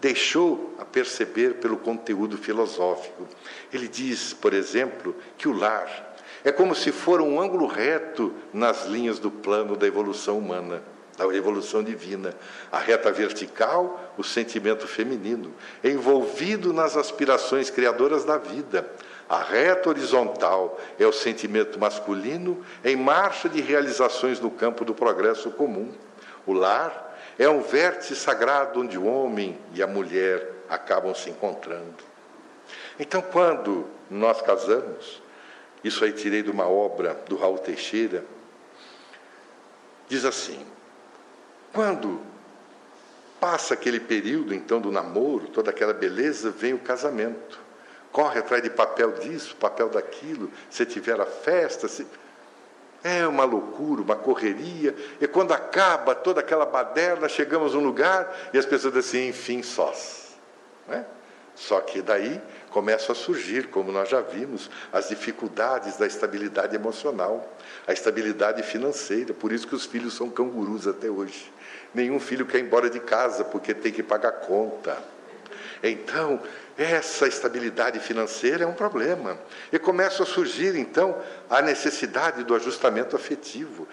deixou a perceber pelo conteúdo filosófico. Ele diz, por exemplo, que o lar é como se for um ângulo reto nas linhas do plano da evolução humana, da evolução divina. A reta vertical, o sentimento feminino, envolvido nas aspirações criadoras da vida. A reta horizontal é o sentimento masculino em marcha de realizações no campo do progresso comum. O lar é um vértice sagrado onde o homem e a mulher acabam se encontrando. Então, quando nós casamos, isso aí tirei de uma obra do Raul Teixeira. Diz assim: quando passa aquele período então do namoro, toda aquela beleza, vem o casamento. Corre atrás de papel disso, papel daquilo, se tiver a festa, se... é uma loucura, uma correria. E quando acaba toda aquela baderna, chegamos a um lugar e as pessoas dizem assim, enfim, sós. Não é? Só que daí começam a surgir, como nós já vimos, as dificuldades da estabilidade emocional, a estabilidade financeira. Por isso que os filhos são cangurus até hoje. Nenhum filho quer ir embora de casa porque tem que pagar conta. Então, essa estabilidade financeira é um problema. E começa a surgir, então, a necessidade do ajustamento afetivo,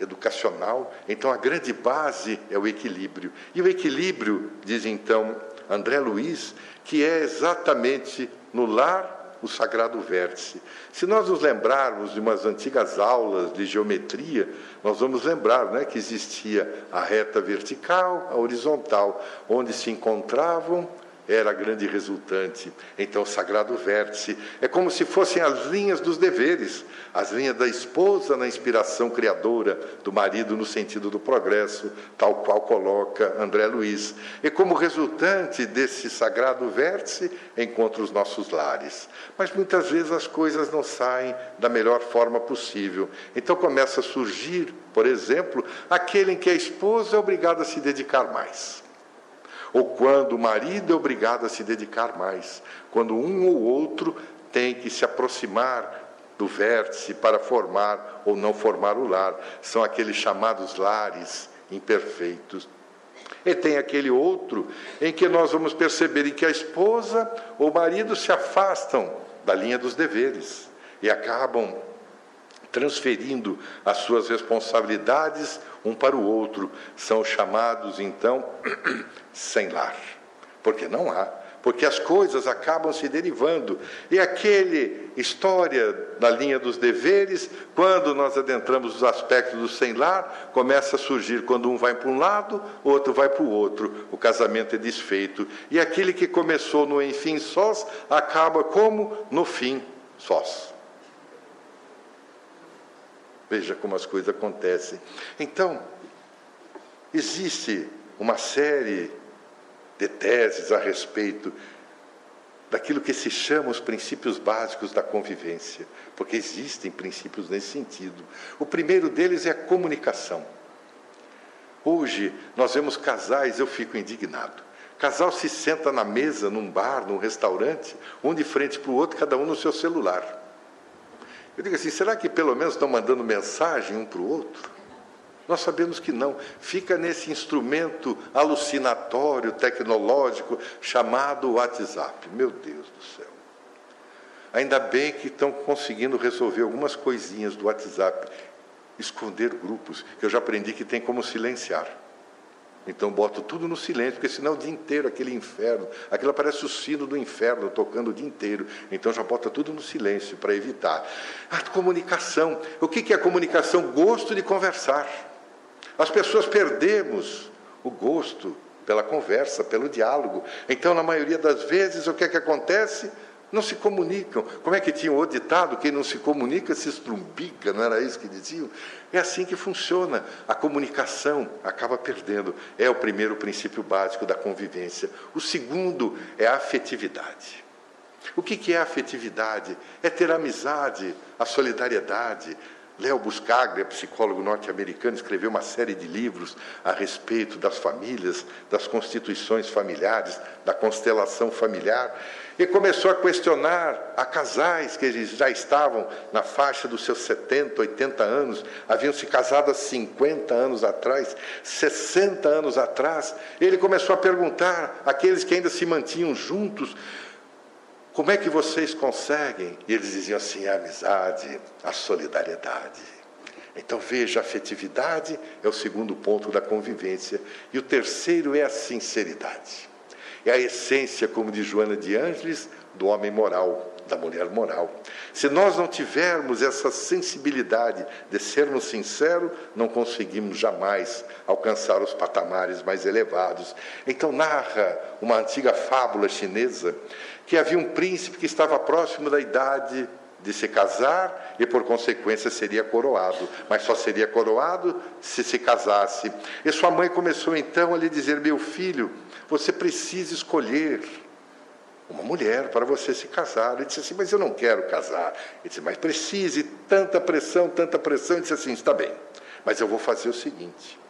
educacional. Então, a grande base é o equilíbrio. E o equilíbrio, diz então André Luiz, que é exatamente no lar o sagrado vértice. Se nós nos lembrarmos de umas antigas aulas de geometria, nós vamos lembrar né, que existia a reta vertical, a horizontal, onde se encontravam era a grande resultante. Então, o sagrado vértice é como se fossem as linhas dos deveres, as linhas da esposa na inspiração criadora, do marido no sentido do progresso, tal qual coloca André Luiz. E como resultante desse sagrado vértice, encontra os nossos lares. Mas muitas vezes as coisas não saem da melhor forma possível. Então começa a surgir, por exemplo, aquele em que a esposa é obrigada a se dedicar mais ou quando o marido é obrigado a se dedicar mais, quando um ou outro tem que se aproximar do vértice para formar ou não formar o lar. São aqueles chamados lares imperfeitos. E tem aquele outro em que nós vamos perceber em que a esposa ou o marido se afastam da linha dos deveres e acabam transferindo as suas responsabilidades um para o outro. São chamados, então, [CLEARS THROAT] sem lar. Porque não há. Porque as coisas acabam se derivando. E aquele história da linha dos deveres, quando nós adentramos os aspectos do sem lar, começa a surgir quando um vai para um lado, o outro vai para o outro. O casamento é desfeito. E aquele que começou no enfim sós, acaba como no fim sós. Veja como as coisas acontecem. Então, existe uma série de teses a respeito daquilo que se chama os princípios básicos da convivência, porque existem princípios nesse sentido. O primeiro deles é a comunicação. Hoje nós vemos casais, eu fico indignado. Casal se senta na mesa, num bar, num restaurante, um de frente para o outro, cada um no seu celular. Eu digo assim: será que pelo menos estão mandando mensagem um para o outro? Nós sabemos que não. Fica nesse instrumento alucinatório, tecnológico, chamado WhatsApp. Meu Deus do céu. Ainda bem que estão conseguindo resolver algumas coisinhas do WhatsApp. Esconder grupos, que eu já aprendi que tem como silenciar. Então boto tudo no silêncio, porque senão o dia inteiro aquele inferno, aquilo parece o sino do inferno tocando o dia inteiro. Então já bota tudo no silêncio para evitar. A comunicação. O que é comunicação? Gosto de conversar. As pessoas perdemos o gosto pela conversa, pelo diálogo. Então, na maioria das vezes, o que é que acontece? Não se comunicam. Como é que tinha o ditado? Quem não se comunica se estrumbica, não era isso que diziam? É assim que funciona. A comunicação acaba perdendo. É o primeiro princípio básico da convivência. O segundo é a afetividade. O que é afetividade? É ter amizade, a solidariedade, Léo Buscaglia, psicólogo norte-americano, escreveu uma série de livros a respeito das famílias, das constituições familiares, da constelação familiar, e começou a questionar a casais que eles já estavam na faixa dos seus 70, 80 anos, haviam se casado há 50 anos atrás, 60 anos atrás. Ele começou a perguntar àqueles que ainda se mantinham juntos como é que vocês conseguem? E eles diziam assim: a amizade, a solidariedade. Então veja, a afetividade é o segundo ponto da convivência. E o terceiro é a sinceridade. É a essência, como diz Joana de Ângeles, do homem moral, da mulher moral. Se nós não tivermos essa sensibilidade de sermos sinceros, não conseguimos jamais alcançar os patamares mais elevados. Então, narra uma antiga fábula chinesa que havia um príncipe que estava próximo da idade de se casar e, por consequência, seria coroado, mas só seria coroado se se casasse. E sua mãe começou então a lhe dizer: Meu filho, você precisa escolher uma mulher para você se casar. Ele disse assim: Mas eu não quero casar. Ele disse: Mas precise, tanta pressão, tanta pressão. Ele disse assim: Está bem, mas eu vou fazer o seguinte.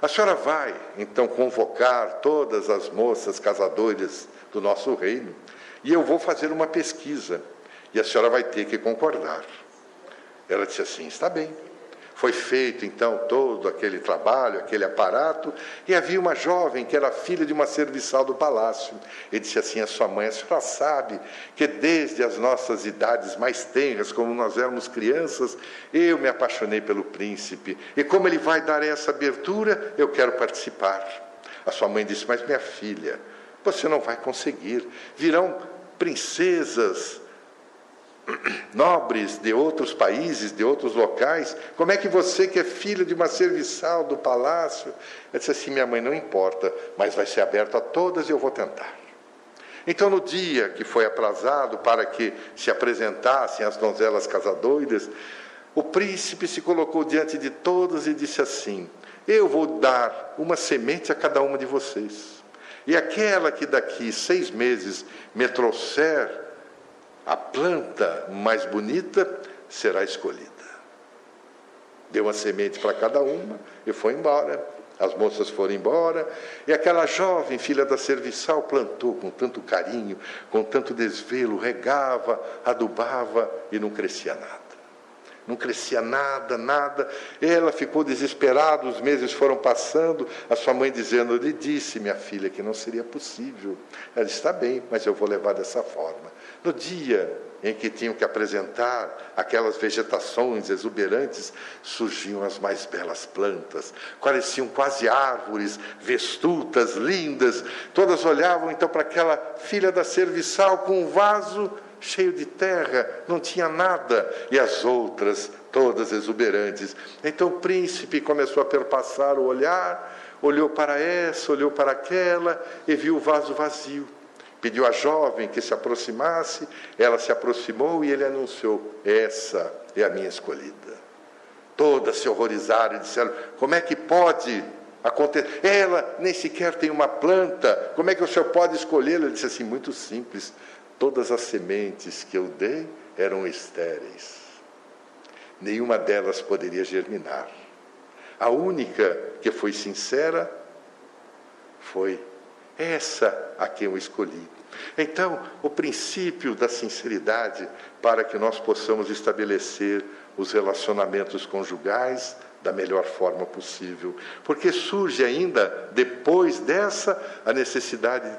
A senhora vai então convocar todas as moças casadoras do nosso reino e eu vou fazer uma pesquisa e a senhora vai ter que concordar. Ela disse assim: está bem. Foi feito então todo aquele trabalho, aquele aparato, e havia uma jovem que era filha de uma serviçal do palácio. Ele disse assim: A sua mãe, a senhora sabe que desde as nossas idades mais tenras, como nós éramos crianças, eu me apaixonei pelo príncipe, e como ele vai dar essa abertura, eu quero participar. A sua mãe disse: Mas minha filha, você não vai conseguir. Virão princesas, nobres de outros países, de outros locais. Como é que você, que é filho de uma serviçal do palácio, eu disse assim: minha mãe, não importa, mas vai ser aberto a todas e eu vou tentar. Então, no dia que foi aprazado para que se apresentassem as donzelas casadoiras, o príncipe se colocou diante de todas e disse assim: Eu vou dar uma semente a cada uma de vocês. E aquela que daqui seis meses me trouxer a planta mais bonita será escolhida. Deu uma semente para cada uma e foi embora. As moças foram embora e aquela jovem filha da serviçal plantou com tanto carinho, com tanto desvelo, regava, adubava e não crescia nada não crescia nada, nada. Ela ficou desesperada, os meses foram passando, a sua mãe dizendo: lhe disse, minha filha, que não seria possível. Ela está bem, mas eu vou levar dessa forma. No dia em que tinham que apresentar aquelas vegetações exuberantes, surgiam as mais belas plantas, pareciam quase árvores, vestutas, lindas. Todas olhavam então para aquela filha da serviçal com um vaso cheio de terra, não tinha nada, e as outras todas exuberantes. Então o príncipe começou a perpassar o olhar, olhou para essa, olhou para aquela e viu o vaso vazio. Pediu à jovem que se aproximasse, ela se aproximou e ele anunciou: Essa é a minha escolhida. Todas se horrorizaram e disseram: Como é que pode acontecer? Ela nem sequer tem uma planta, como é que o senhor pode escolhê-la? Ele disse assim: Muito simples, Todas as sementes que eu dei eram estéreis. Nenhuma delas poderia germinar. A única que foi sincera foi essa a quem eu escolhi. Então, o princípio da sinceridade para que nós possamos estabelecer os relacionamentos conjugais da melhor forma possível. Porque surge ainda, depois dessa, a necessidade de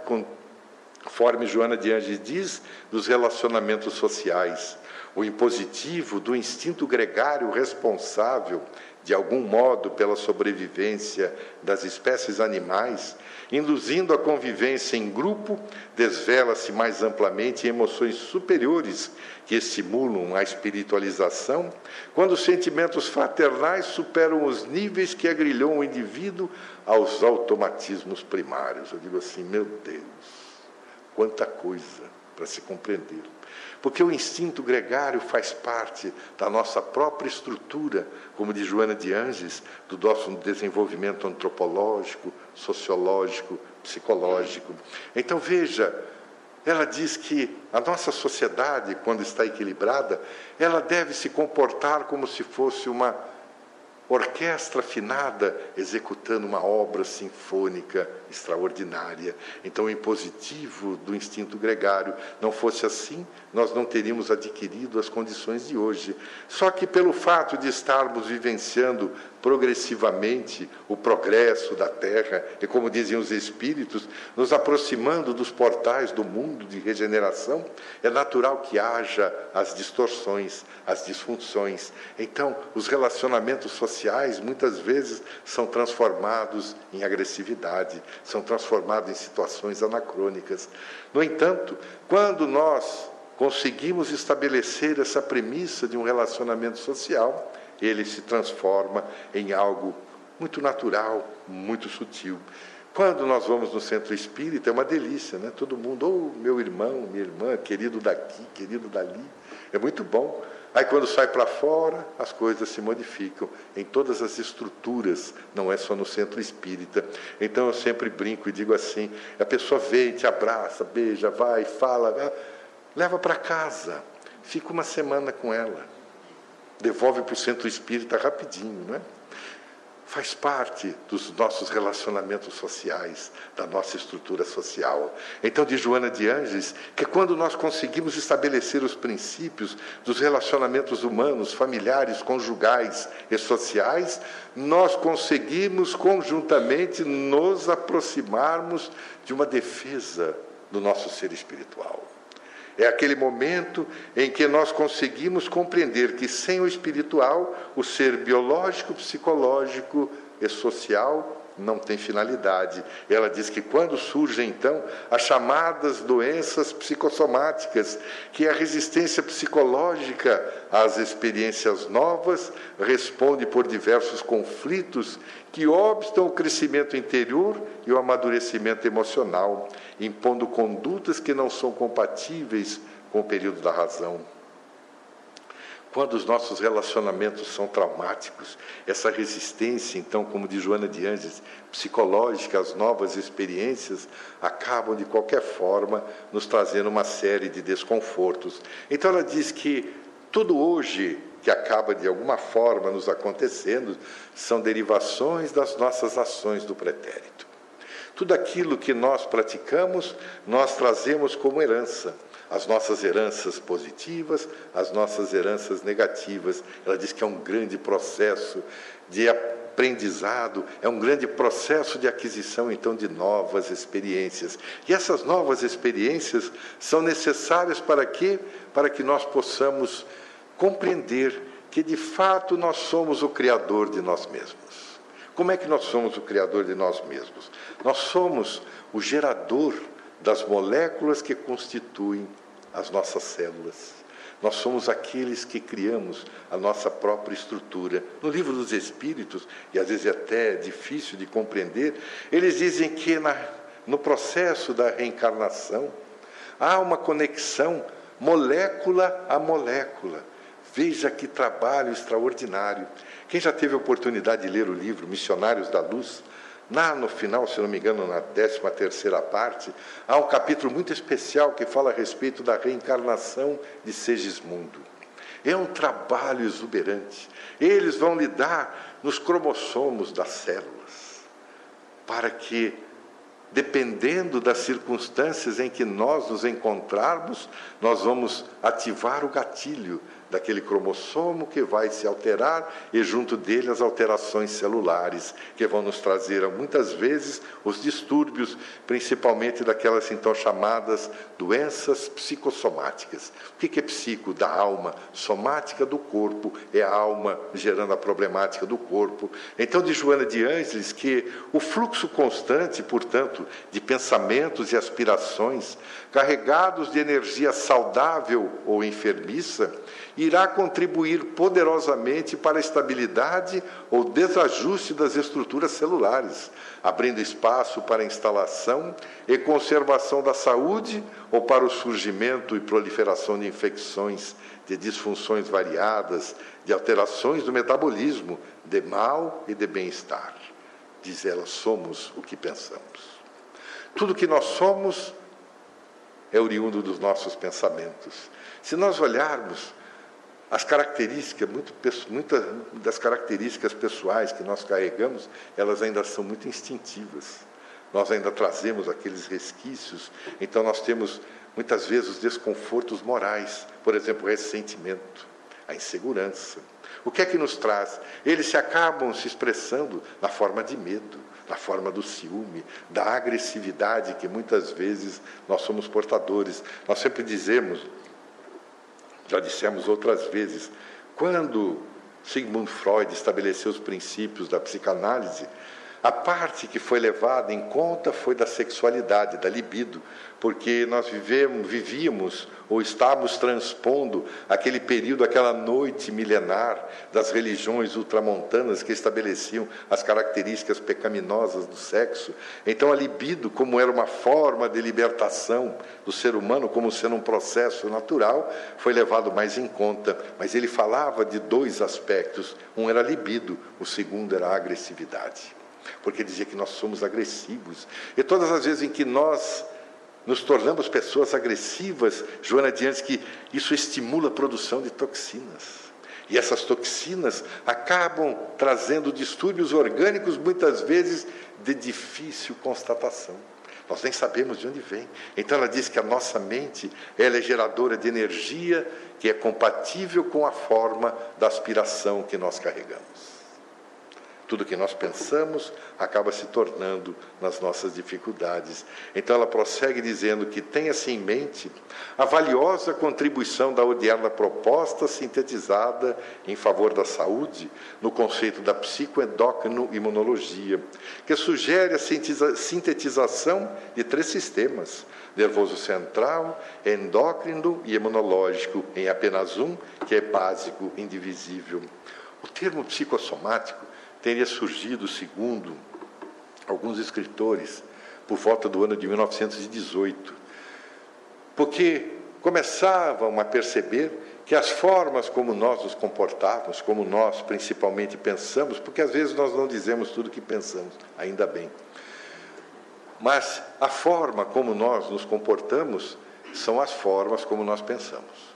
conforme Joana de Anges diz, dos relacionamentos sociais, o impositivo do instinto gregário responsável de algum modo pela sobrevivência das espécies animais, induzindo a convivência em grupo, desvela-se mais amplamente emoções superiores que estimulam a espiritualização, quando os sentimentos fraternais superam os níveis que agrilham o indivíduo aos automatismos primários. Eu digo assim, meu Deus, quanta coisa para se compreender. Porque o instinto gregário faz parte da nossa própria estrutura, como diz Joana de Anges, do nosso desenvolvimento antropológico, sociológico, psicológico. Então veja, ela diz que a nossa sociedade, quando está equilibrada, ela deve se comportar como se fosse uma orquestra afinada executando uma obra sinfônica extraordinária. Então, o impositivo do instinto gregário não fosse assim, nós não teríamos adquirido as condições de hoje. Só que pelo fato de estarmos vivenciando progressivamente o progresso da Terra, e como diziam os espíritos, nos aproximando dos portais do mundo de regeneração, é natural que haja as distorções, as disfunções. Então, os relacionamentos sociais muitas vezes são transformados em agressividade, são transformados em situações anacrônicas. No entanto, quando nós conseguimos estabelecer essa premissa de um relacionamento social, ele se transforma em algo muito natural, muito sutil. Quando nós vamos no centro espírita, é uma delícia, né? Todo mundo, oh, meu irmão, minha irmã, querido daqui, querido dali. É muito bom. Aí, quando sai para fora, as coisas se modificam em todas as estruturas, não é só no centro espírita. Então, eu sempre brinco e digo assim: a pessoa vem, te abraça, beija, vai, fala, leva para casa, fica uma semana com ela devolve para o centro espírita rapidinho, não é? Faz parte dos nossos relacionamentos sociais, da nossa estrutura social. Então, diz Joana de Anges, que quando nós conseguimos estabelecer os princípios dos relacionamentos humanos, familiares, conjugais e sociais, nós conseguimos conjuntamente nos aproximarmos de uma defesa do nosso ser espiritual. É aquele momento em que nós conseguimos compreender que sem o espiritual, o ser biológico, psicológico e social não tem finalidade. Ela diz que quando surgem então as chamadas doenças psicossomáticas, que a resistência psicológica às experiências novas responde por diversos conflitos que obstam o crescimento interior e o amadurecimento emocional impondo condutas que não são compatíveis com o período da razão. Quando os nossos relacionamentos são traumáticos, essa resistência, então, como de Joana de Anges, psicológica às novas experiências, acabam de qualquer forma nos trazendo uma série de desconfortos. Então ela diz que tudo hoje que acaba de alguma forma nos acontecendo são derivações das nossas ações do pretérito. Tudo aquilo que nós praticamos, nós trazemos como herança. As nossas heranças positivas, as nossas heranças negativas. Ela diz que é um grande processo de aprendizado, é um grande processo de aquisição, então, de novas experiências. E essas novas experiências são necessárias para quê? Para que nós possamos compreender que, de fato, nós somos o Criador de nós mesmos. Como é que nós somos o criador de nós mesmos? Nós somos o gerador das moléculas que constituem as nossas células. Nós somos aqueles que criamos a nossa própria estrutura. No livro dos Espíritos, e às vezes é até difícil de compreender, eles dizem que na, no processo da reencarnação há uma conexão molécula a molécula. Veja que trabalho extraordinário. Quem já teve a oportunidade de ler o livro Missionários da Luz, lá no final, se não me engano, na 13 terceira parte, há um capítulo muito especial que fala a respeito da reencarnação de Segismundo. É um trabalho exuberante. Eles vão lidar nos cromossomos das células, para que, dependendo das circunstâncias em que nós nos encontrarmos, nós vamos ativar o gatilho daquele cromossomo que vai se alterar e junto dele as alterações celulares que vão nos trazer muitas vezes os distúrbios, principalmente daquelas então chamadas doenças psicossomáticas. O que é psico? Da alma, somática do corpo, é a alma gerando a problemática do corpo. Então, de Joana de Ângeles, que o fluxo constante, portanto, de pensamentos e aspirações carregados de energia saudável ou enfermiça, irá contribuir poderosamente para a estabilidade ou desajuste das estruturas celulares, abrindo espaço para a instalação e conservação da saúde ou para o surgimento e proliferação de infecções, de disfunções variadas, de alterações do metabolismo, de mal e de bem-estar. Diz ela: somos o que pensamos. Tudo que nós somos é oriundo dos nossos pensamentos. Se nós olharmos as características, muito, muitas das características pessoais que nós carregamos, elas ainda são muito instintivas. Nós ainda trazemos aqueles resquícios, então nós temos muitas vezes os desconfortos morais, por exemplo, o ressentimento, a insegurança. O que é que nos traz? Eles se acabam se expressando na forma de medo, na forma do ciúme, da agressividade que muitas vezes nós somos portadores. Nós sempre dizemos já dissemos outras vezes, quando Sigmund Freud estabeleceu os princípios da psicanálise, a parte que foi levada em conta foi da sexualidade, da libido, porque nós vivemos, vivíamos ou estávamos transpondo aquele período, aquela noite milenar das religiões ultramontanas que estabeleciam as características pecaminosas do sexo. Então, a libido, como era uma forma de libertação do ser humano, como sendo um processo natural, foi levado mais em conta. Mas ele falava de dois aspectos: um era libido, o segundo era agressividade porque dizia que nós somos agressivos. E todas as vezes em que nós nos tornamos pessoas agressivas, Joana diz que isso estimula a produção de toxinas. E essas toxinas acabam trazendo distúrbios orgânicos, muitas vezes de difícil constatação. Nós nem sabemos de onde vem. Então ela diz que a nossa mente ela é geradora de energia que é compatível com a forma da aspiração que nós carregamos. Tudo que nós pensamos acaba se tornando nas nossas dificuldades. Então ela prossegue dizendo que tenha-se em mente a valiosa contribuição da odiada proposta sintetizada em favor da saúde no conceito da psicoendócrino-imunologia, que sugere a sintetização de três sistemas: nervoso central, endócrino e imunológico, em apenas um, que é básico, indivisível. O termo psicossomático teria surgido, segundo alguns escritores, por volta do ano de 1918, porque começavam a perceber que as formas como nós nos comportávamos, como nós principalmente pensamos, porque às vezes nós não dizemos tudo o que pensamos, ainda bem. Mas a forma como nós nos comportamos são as formas como nós pensamos.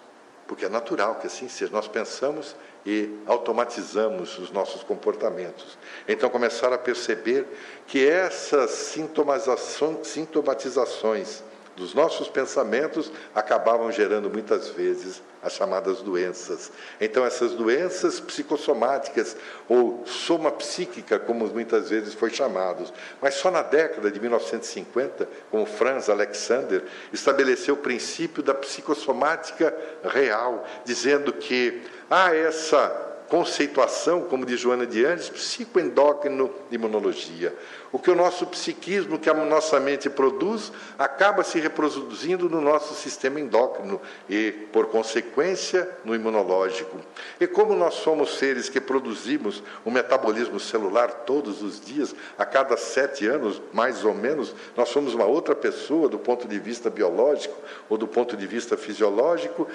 Porque é natural que assim seja. Nós pensamos e automatizamos os nossos comportamentos. Então começaram a perceber que essas sintomatizações dos nossos pensamentos acabavam gerando muitas vezes as chamadas doenças. Então, essas doenças psicossomáticas, ou soma psíquica, como muitas vezes foi chamado. Mas só na década de 1950, como Franz Alexander estabeleceu o princípio da psicossomática real, dizendo que há essa conceituação, como de Joana de Andes, psicoendócrino imunologia. O que o nosso psiquismo, que a nossa mente produz, acaba se reproduzindo no nosso sistema endócrino e, por consequência, no imunológico. E como nós somos seres que produzimos o metabolismo celular todos os dias, a cada sete anos, mais ou menos, nós somos uma outra pessoa do ponto de vista biológico ou do ponto de vista fisiológico,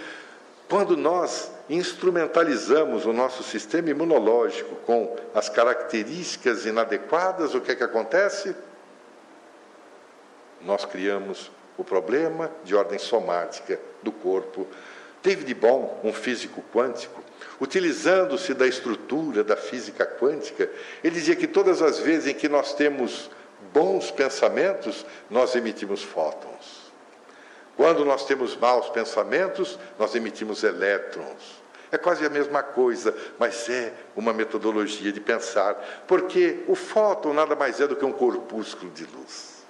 quando nós instrumentalizamos o nosso sistema imunológico com as características inadequadas, o que é que acontece? Nós criamos o problema de ordem somática do corpo. David Bohm, um físico quântico, utilizando-se da estrutura da física quântica, ele dizia que todas as vezes em que nós temos bons pensamentos, nós emitimos fótons. Quando nós temos maus pensamentos, nós emitimos elétrons. É quase a mesma coisa, mas é uma metodologia de pensar, porque o fóton nada mais é do que um corpúsculo de luz.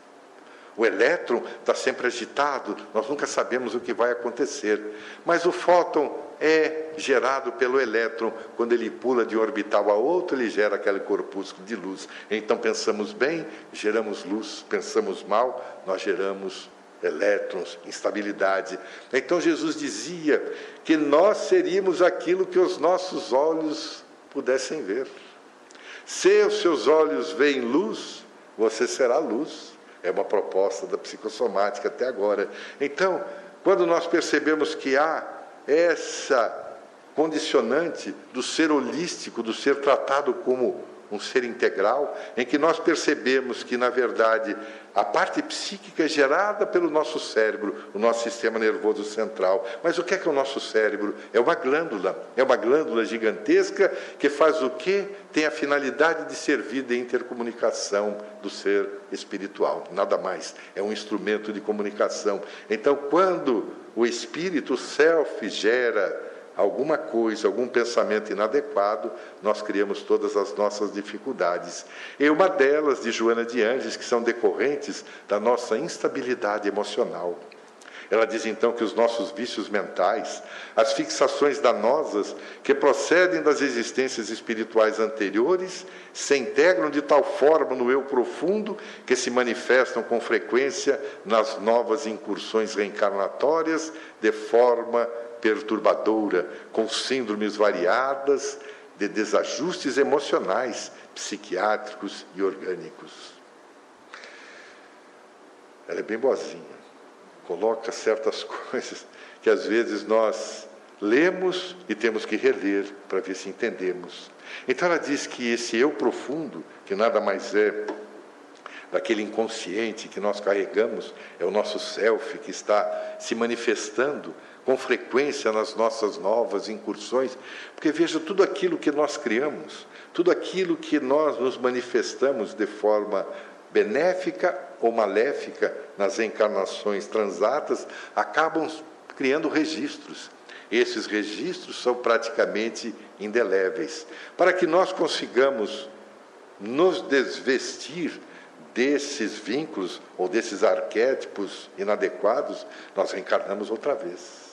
O elétron está sempre agitado, nós nunca sabemos o que vai acontecer. Mas o fóton é gerado pelo elétron. Quando ele pula de um orbital a outro, ele gera aquele corpúsculo de luz. Então pensamos bem, geramos luz, pensamos mal, nós geramos elétrons, instabilidade. Então Jesus dizia que nós seríamos aquilo que os nossos olhos pudessem ver. Se os seus olhos veem luz, você será luz. É uma proposta da psicossomática até agora. Então, quando nós percebemos que há essa condicionante do ser holístico, do ser tratado como um ser integral, em que nós percebemos que, na verdade, a parte psíquica é gerada pelo nosso cérebro, o nosso sistema nervoso central. Mas o que é que é o nosso cérebro? É uma glândula, é uma glândula gigantesca que faz o quê? Tem a finalidade de servir de intercomunicação do ser espiritual, nada mais. É um instrumento de comunicação. Então, quando o espírito, o self, gera alguma coisa, algum pensamento inadequado, nós criamos todas as nossas dificuldades. E uma delas, de Joana de Anges, que são decorrentes da nossa instabilidade emocional. Ela diz então que os nossos vícios mentais, as fixações danosas que procedem das existências espirituais anteriores, se integram de tal forma no eu profundo que se manifestam com frequência nas novas incursões reencarnatórias de forma perturbadora, com síndromes variadas de desajustes emocionais, psiquiátricos e orgânicos. Ela é bem boazinha, coloca certas [LAUGHS] coisas que às vezes nós lemos e temos que reler para ver se entendemos. Então ela diz que esse eu profundo, que nada mais é daquele inconsciente que nós carregamos, é o nosso self que está se manifestando com frequência nas nossas novas incursões, porque veja tudo aquilo que nós criamos, tudo aquilo que nós nos manifestamos de forma benéfica ou maléfica nas encarnações transatas, acabam criando registros. Esses registros são praticamente indeléveis. Para que nós consigamos nos desvestir desses vínculos ou desses arquétipos inadequados, nós reencarnamos outra vez.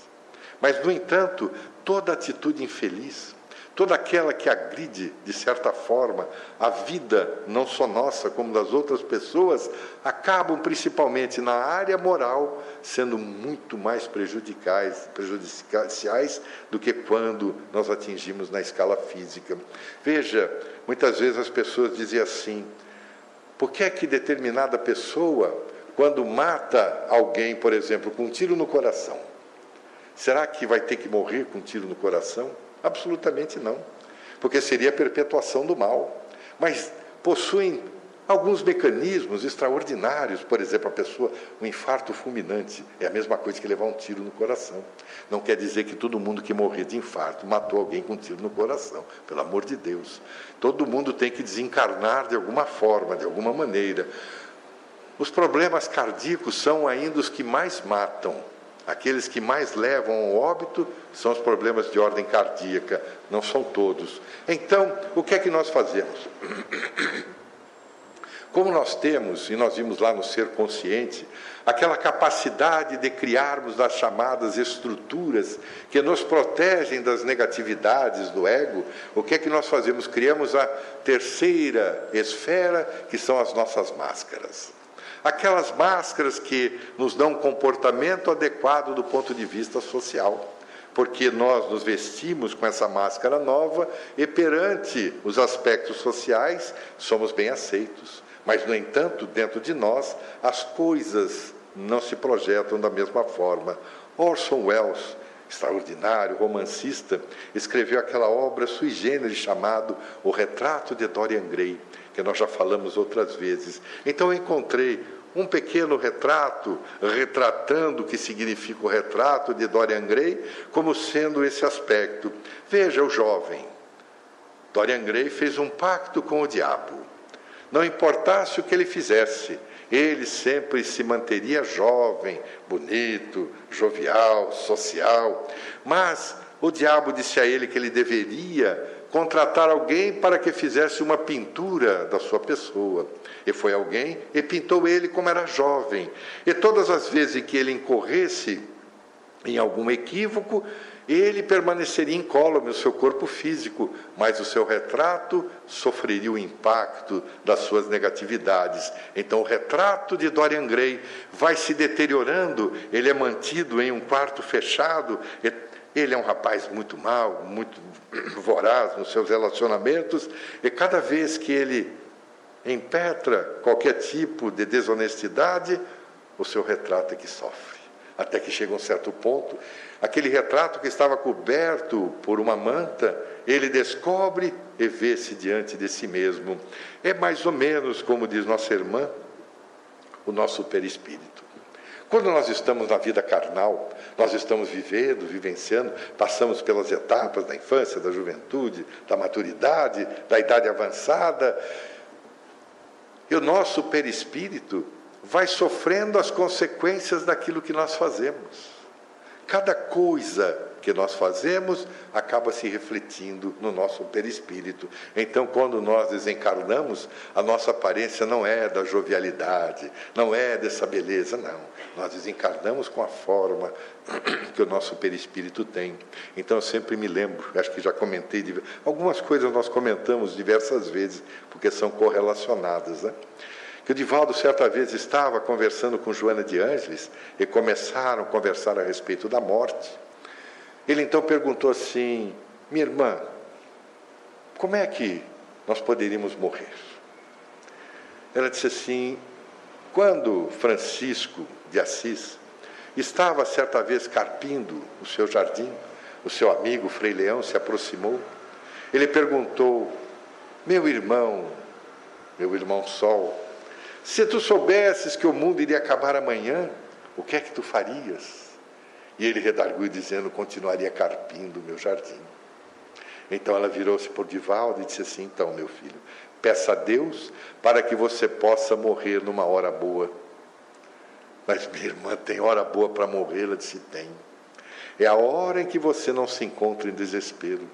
Mas, no entanto, toda atitude infeliz, toda aquela que agride, de certa forma, a vida, não só nossa, como das outras pessoas, acabam, principalmente na área moral, sendo muito mais prejudicais, prejudiciais do que quando nós atingimos na escala física. Veja, muitas vezes as pessoas dizem assim: por que é que determinada pessoa, quando mata alguém, por exemplo, com um tiro no coração, Será que vai ter que morrer com um tiro no coração? Absolutamente não, porque seria a perpetuação do mal. Mas possuem alguns mecanismos extraordinários, por exemplo, a pessoa, um infarto fulminante, é a mesma coisa que levar um tiro no coração. Não quer dizer que todo mundo que morrer de infarto matou alguém com um tiro no coração, pelo amor de Deus. Todo mundo tem que desencarnar de alguma forma, de alguma maneira. Os problemas cardíacos são ainda os que mais matam Aqueles que mais levam ao óbito são os problemas de ordem cardíaca, não são todos. Então, o que é que nós fazemos? [COUGHS] Como nós temos, e nós vimos lá no ser consciente, aquela capacidade de criarmos as chamadas estruturas que nos protegem das negatividades do ego, o que é que nós fazemos? Criamos a terceira esfera, que são as nossas máscaras. Aquelas máscaras que nos dão um comportamento adequado do ponto de vista social. Porque nós nos vestimos com essa máscara nova e perante os aspectos sociais somos bem aceitos. Mas, no entanto, dentro de nós, as coisas não se projetam da mesma forma. Orson Welles, extraordinário romancista, escreveu aquela obra sui generis chamado O Retrato de Dorian Gray, que nós já falamos outras vezes. Então eu encontrei um pequeno retrato, retratando o que significa o retrato de Dorian Gray, como sendo esse aspecto. Veja o jovem. Dorian Gray fez um pacto com o diabo. Não importasse o que ele fizesse, ele sempre se manteria jovem, bonito, jovial, social. Mas o diabo disse a ele que ele deveria contratar alguém para que fizesse uma pintura da sua pessoa. E foi alguém e pintou ele como era jovem. E todas as vezes que ele incorresse em algum equívoco, ele permaneceria incólume no seu corpo físico, mas o seu retrato sofreria o impacto das suas negatividades. Então, o retrato de Dorian Gray vai se deteriorando, ele é mantido em um quarto fechado, ele é um rapaz muito mau, muito voraz nos seus relacionamentos, e cada vez que ele impetra qualquer tipo de desonestidade, o seu retrato é que sofre. Até que chega um certo ponto, aquele retrato que estava coberto por uma manta, ele descobre e vê-se diante de si mesmo. É mais ou menos como diz nossa irmã, o nosso perispírito. Quando nós estamos na vida carnal, nós estamos vivendo, vivenciando, passamos pelas etapas da infância, da juventude, da maturidade, da idade avançada, e o nosso perispírito vai sofrendo as consequências daquilo que nós fazemos. Cada coisa que nós fazemos acaba se refletindo no nosso perispírito. Então, quando nós desencarnamos, a nossa aparência não é da jovialidade, não é dessa beleza, não. Nós desencarnamos com a forma [CLEARS THROAT] que o nosso perispírito tem. Então, eu sempre me lembro, acho que já comentei, algumas coisas nós comentamos diversas vezes, porque são correlacionadas, né? que o Divaldo certa vez estava conversando com Joana de Ângeles e começaram a conversar a respeito da morte. Ele então perguntou assim: Minha irmã, como é que nós poderíamos morrer? Ela disse assim: Quando Francisco de Assis estava certa vez carpindo o seu jardim, o seu amigo Frei Leão se aproximou. Ele perguntou: Meu irmão, meu irmão Sol, se tu soubesses que o mundo iria acabar amanhã, o que é que tu farias? E ele redarguiu dizendo: continuaria carpindo o meu jardim. Então ela virou-se por Divaldo e disse assim: Então, meu filho, peça a Deus para que você possa morrer numa hora boa. Mas minha irmã tem hora boa para morrer? Ela disse: Tem. É a hora em que você não se encontra em desespero.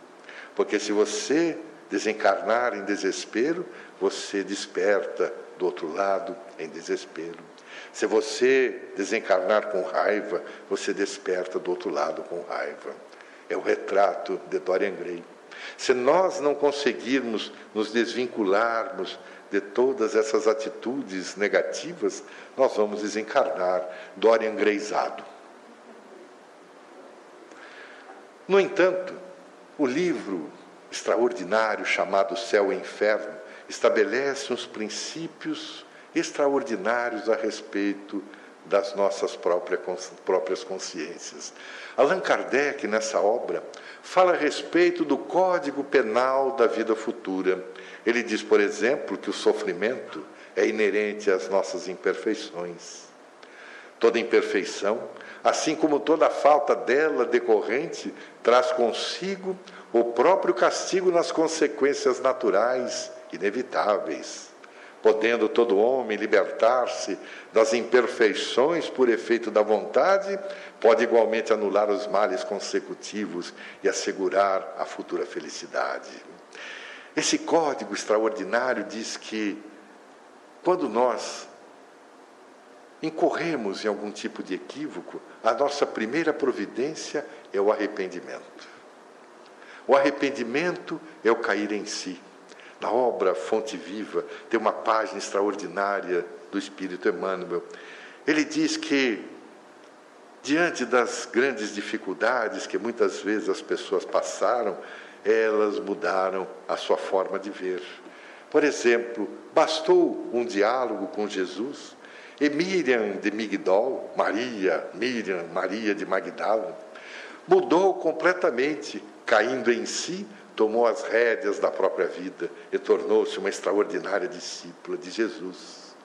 Porque se você desencarnar em desespero, você desperta do outro lado em desespero. Se você desencarnar com raiva, você desperta do outro lado com raiva. É o retrato de Dorian Gray. Se nós não conseguirmos nos desvincularmos de todas essas atitudes negativas, nós vamos desencarnar Dorian Grayzado. No entanto, o livro extraordinário chamado Céu e Inferno estabelece uns princípios extraordinários a respeito das nossas próprias consciências. Allan Kardec, nessa obra, fala a respeito do código penal da vida futura. Ele diz, por exemplo, que o sofrimento é inerente às nossas imperfeições. Toda imperfeição, assim como toda falta dela decorrente, traz consigo o próprio castigo nas consequências naturais inevitáveis, podendo todo homem libertar-se das imperfeições por efeito da vontade, pode igualmente anular os males consecutivos e assegurar a futura felicidade. Esse código extraordinário diz que quando nós incorremos em algum tipo de equívoco, a nossa primeira providência é o arrependimento. O arrependimento é o cair em si. Na obra Fonte Viva, tem uma página extraordinária do Espírito Emmanuel. Ele diz que, diante das grandes dificuldades que muitas vezes as pessoas passaram, elas mudaram a sua forma de ver. Por exemplo, bastou um diálogo com Jesus e Miriam de Migdol, Maria, Miriam, Maria de Magdala, mudou completamente, caindo em si tomou as rédeas da própria vida e tornou-se uma extraordinária discípula de Jesus.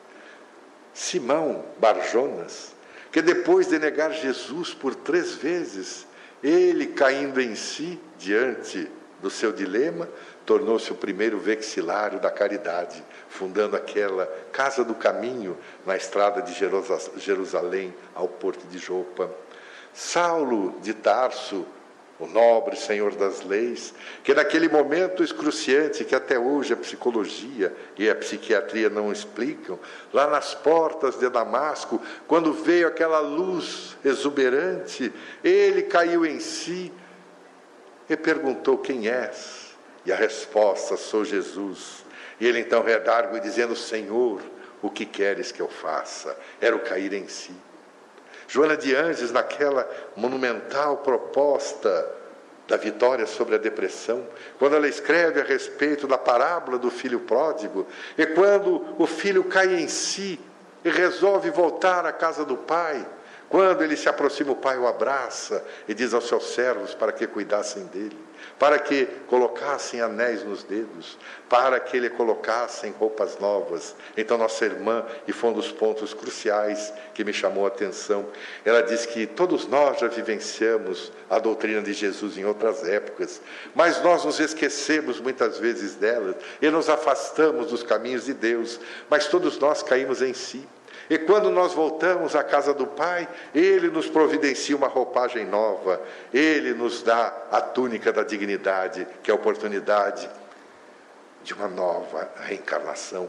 Simão Barjonas, que depois de negar Jesus por três vezes, ele caindo em si diante do seu dilema, tornou-se o primeiro vexilário da caridade, fundando aquela Casa do Caminho na estrada de Jerusalém ao porto de Jopa. Saulo de Tarso, o nobre Senhor das leis, que naquele momento excruciante que até hoje a psicologia e a psiquiatria não explicam, lá nas portas de Damasco, quando veio aquela luz exuberante, ele caiu em si e perguntou: Quem és? E a resposta: Sou Jesus. E ele então redargue dizendo: Senhor, o que queres que eu faça? Era o cair em si. Joana de Anjos, naquela monumental proposta da vitória sobre a depressão, quando ela escreve a respeito da parábola do filho pródigo, e quando o filho cai em si e resolve voltar à casa do pai, quando ele se aproxima, o pai o abraça e diz aos seus servos para que cuidassem dele, para que colocassem anéis nos dedos, para que ele colocassem roupas novas. Então, nossa irmã, e foi um dos pontos cruciais que me chamou a atenção, ela diz que todos nós já vivenciamos a doutrina de Jesus em outras épocas, mas nós nos esquecemos muitas vezes dela e nos afastamos dos caminhos de Deus, mas todos nós caímos em si. E quando nós voltamos à casa do Pai, Ele nos providencia uma roupagem nova, Ele nos dá a túnica da dignidade, que é a oportunidade de uma nova reencarnação.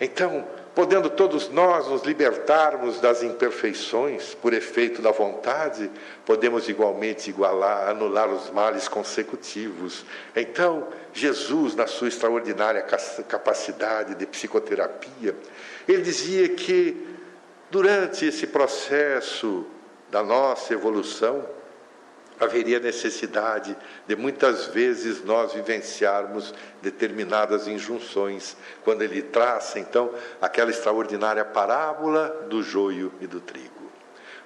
Então, podendo todos nós nos libertarmos das imperfeições por efeito da vontade, podemos igualmente igualar, anular os males consecutivos. Então, Jesus, na sua extraordinária capacidade de psicoterapia, ele dizia que durante esse processo da nossa evolução, haveria necessidade de muitas vezes nós vivenciarmos determinadas injunções, quando ele traça então aquela extraordinária parábola do joio e do trigo.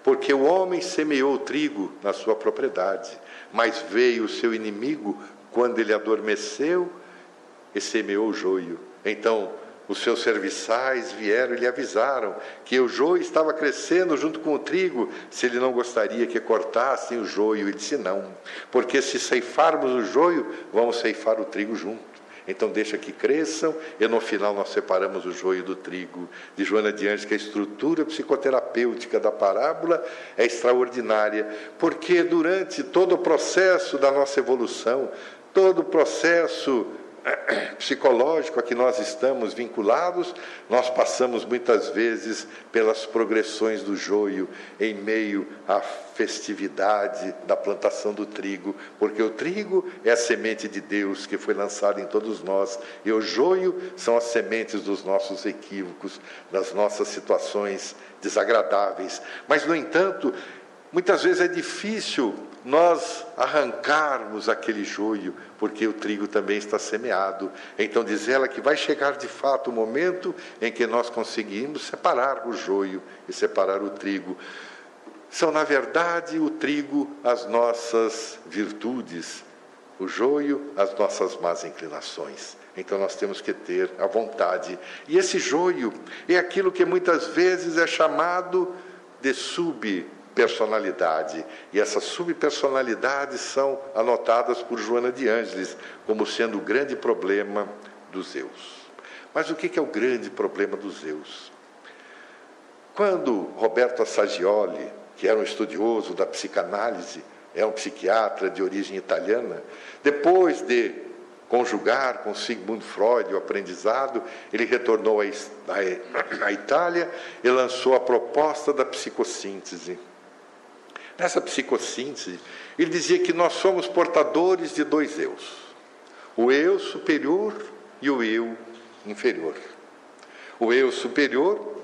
Porque o homem semeou o trigo na sua propriedade, mas veio o seu inimigo quando ele adormeceu e semeou o joio. Então, os seus serviçais vieram e lhe avisaram que o joio estava crescendo junto com o trigo, se ele não gostaria que cortassem o joio. Ele disse: Não, porque se ceifarmos o joio, vamos ceifar o trigo junto. Então deixa que cresçam e no final nós separamos o joio do trigo. De Joana de Anjos, que a estrutura psicoterapêutica da parábola é extraordinária, porque durante todo o processo da nossa evolução, todo o processo [CLEARS THROAT] psicológico a que nós estamos vinculados, nós passamos muitas vezes pelas progressões do joio em meio à festividade da plantação do trigo, porque o trigo é a semente de Deus que foi lançada em todos nós, e o joio são as sementes dos nossos equívocos, das nossas situações desagradáveis. Mas, no entanto, muitas vezes é difícil nós arrancarmos aquele joio, porque o trigo também está semeado. Então diz ela que vai chegar de fato o momento em que nós conseguimos separar o joio e separar o trigo. São, na verdade, o trigo as nossas virtudes, o joio as nossas más inclinações. Então nós temos que ter a vontade. E esse joio é aquilo que muitas vezes é chamado de sub personalidade. E essas subpersonalidades são anotadas por Joana de Ângeles como sendo o grande problema dos Zeus. Mas o que é o grande problema dos Zeus? Quando Roberto Assagioli, que era um estudioso da psicanálise, é um psiquiatra de origem italiana, depois de conjugar com Sigmund Freud o aprendizado, ele retornou à Itália e lançou a proposta da psicossíntese. Nessa psicossíntese, ele dizia que nós somos portadores de dois eus: o eu superior e o eu inferior. O eu superior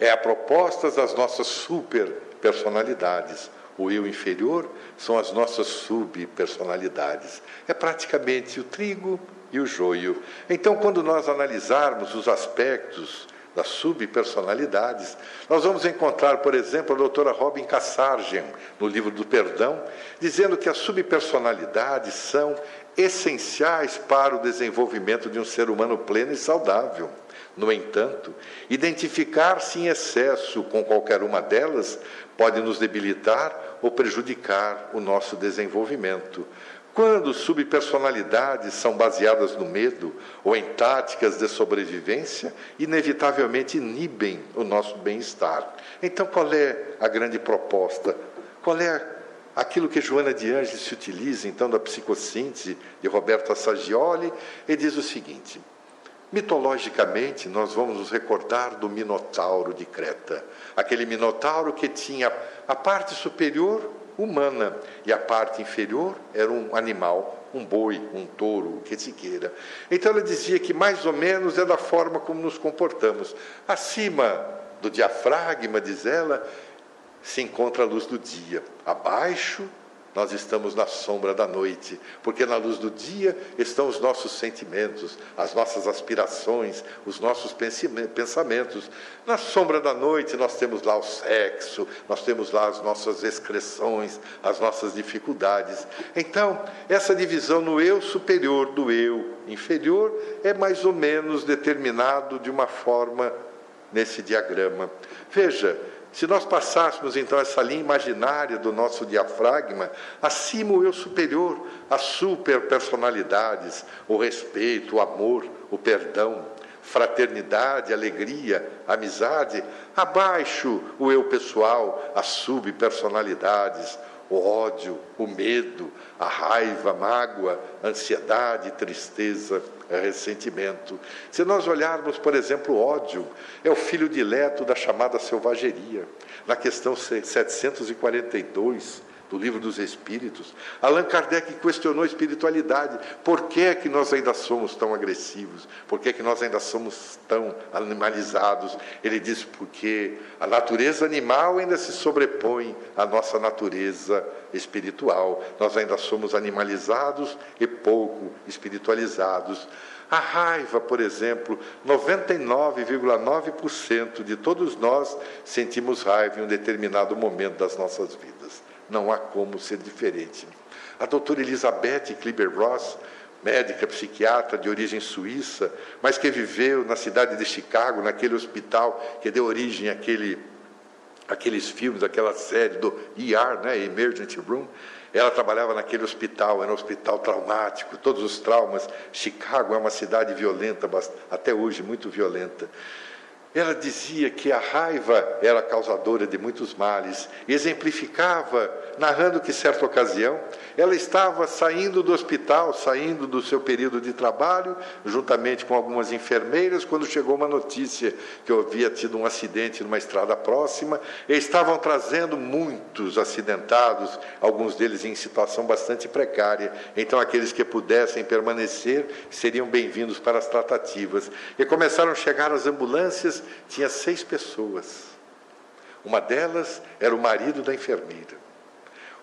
é a proposta das nossas superpersonalidades. O eu inferior são as nossas subpersonalidades. É praticamente o trigo e o joio. Então, quando nós analisarmos os aspectos das subpersonalidades. Nós vamos encontrar, por exemplo, a doutora Robin Kassargen, no livro do Perdão, dizendo que as subpersonalidades são essenciais para o desenvolvimento de um ser humano pleno e saudável. No entanto, identificar-se em excesso com qualquer uma delas pode nos debilitar ou prejudicar o nosso desenvolvimento. Quando subpersonalidades são baseadas no medo ou em táticas de sobrevivência, inevitavelmente inibem o nosso bem-estar. Então, qual é a grande proposta? Qual é aquilo que Joana de Angelis utiliza, então, da psicossíntese de Roberto Assagioli, e diz o seguinte: mitologicamente, nós vamos nos recordar do Minotauro de Creta, aquele Minotauro que tinha a parte superior humana e a parte inferior era um animal, um boi, um touro, o que se queira. Então ela dizia que mais ou menos é da forma como nos comportamos. Acima do diafragma, diz ela, se encontra a luz do dia. Abaixo, nós estamos na sombra da noite, porque na luz do dia estão os nossos sentimentos, as nossas aspirações, os nossos pensamentos. Na sombra da noite nós temos lá o sexo, nós temos lá as nossas excreções, as nossas dificuldades. Então, essa divisão no eu superior do eu inferior é mais ou menos determinado de uma forma nesse diagrama. Veja, se nós passássemos então essa linha imaginária do nosso diafragma, acima o eu superior, as superpersonalidades, o respeito, o amor, o perdão, fraternidade, alegria, amizade, abaixo o eu pessoal, as subpersonalidades, o ódio, o medo, a raiva, a mágoa, a ansiedade, tristeza, ressentimento. Se nós olharmos, por exemplo, o ódio, é o filho dileto da chamada selvageria. Na questão 742, do livro dos Espíritos, Allan Kardec questionou a espiritualidade. Por que é que nós ainda somos tão agressivos? Por que é que nós ainda somos tão animalizados? Ele diz porque a natureza animal ainda se sobrepõe à nossa natureza espiritual. Nós ainda somos animalizados e pouco espiritualizados. A raiva, por exemplo, 99,9% de todos nós sentimos raiva em um determinado momento das nossas vidas. Não há como ser diferente. A doutora Elizabeth Kliber-Ross, médica psiquiatra de origem suíça, mas que viveu na cidade de Chicago, naquele hospital que deu origem àquele, àqueles filmes, aquela série do ER, né, Emergency Room. Ela trabalhava naquele hospital, era um hospital traumático, todos os traumas. Chicago é uma cidade violenta, até hoje muito violenta. Ela dizia que a raiva era causadora de muitos males, exemplificava, narrando que, certa ocasião, ela estava saindo do hospital, saindo do seu período de trabalho, juntamente com algumas enfermeiras, quando chegou uma notícia que havia tido um acidente numa estrada próxima, e estavam trazendo muitos acidentados, alguns deles em situação bastante precária. Então, aqueles que pudessem permanecer seriam bem-vindos para as tratativas. E começaram a chegar as ambulâncias tinha seis pessoas. Uma delas era o marido da enfermeira.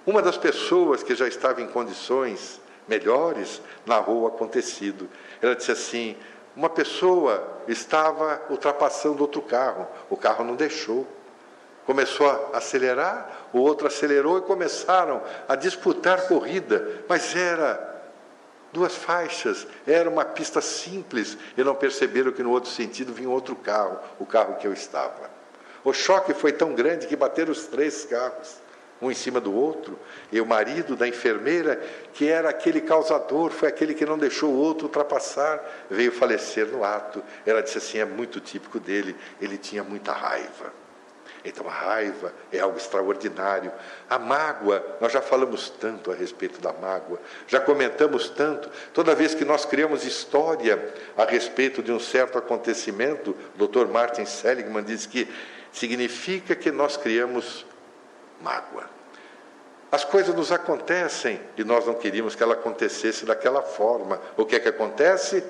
Uma das pessoas que já estava em condições melhores narrou o acontecido. Ela disse assim: uma pessoa estava ultrapassando outro carro, o carro não deixou. Começou a acelerar, o outro acelerou e começaram a disputar corrida, mas era duas faixas, era uma pista simples e não perceberam que no outro sentido vinha outro carro, o carro que eu estava. O choque foi tão grande que bateram os três carros, um em cima do outro, e o marido da enfermeira, que era aquele causador, foi aquele que não deixou o outro ultrapassar, veio falecer no ato. Ela disse assim: é muito típico dele, ele tinha muita raiva. Então a raiva é algo extraordinário. A mágoa, nós já falamos tanto a respeito da mágoa, já comentamos tanto. Toda vez que nós criamos história a respeito de um certo acontecimento, o Dr. Martin Seligman diz que significa que nós criamos mágoa. As coisas nos acontecem e nós não queríamos que ela acontecesse daquela forma. O que é que acontece?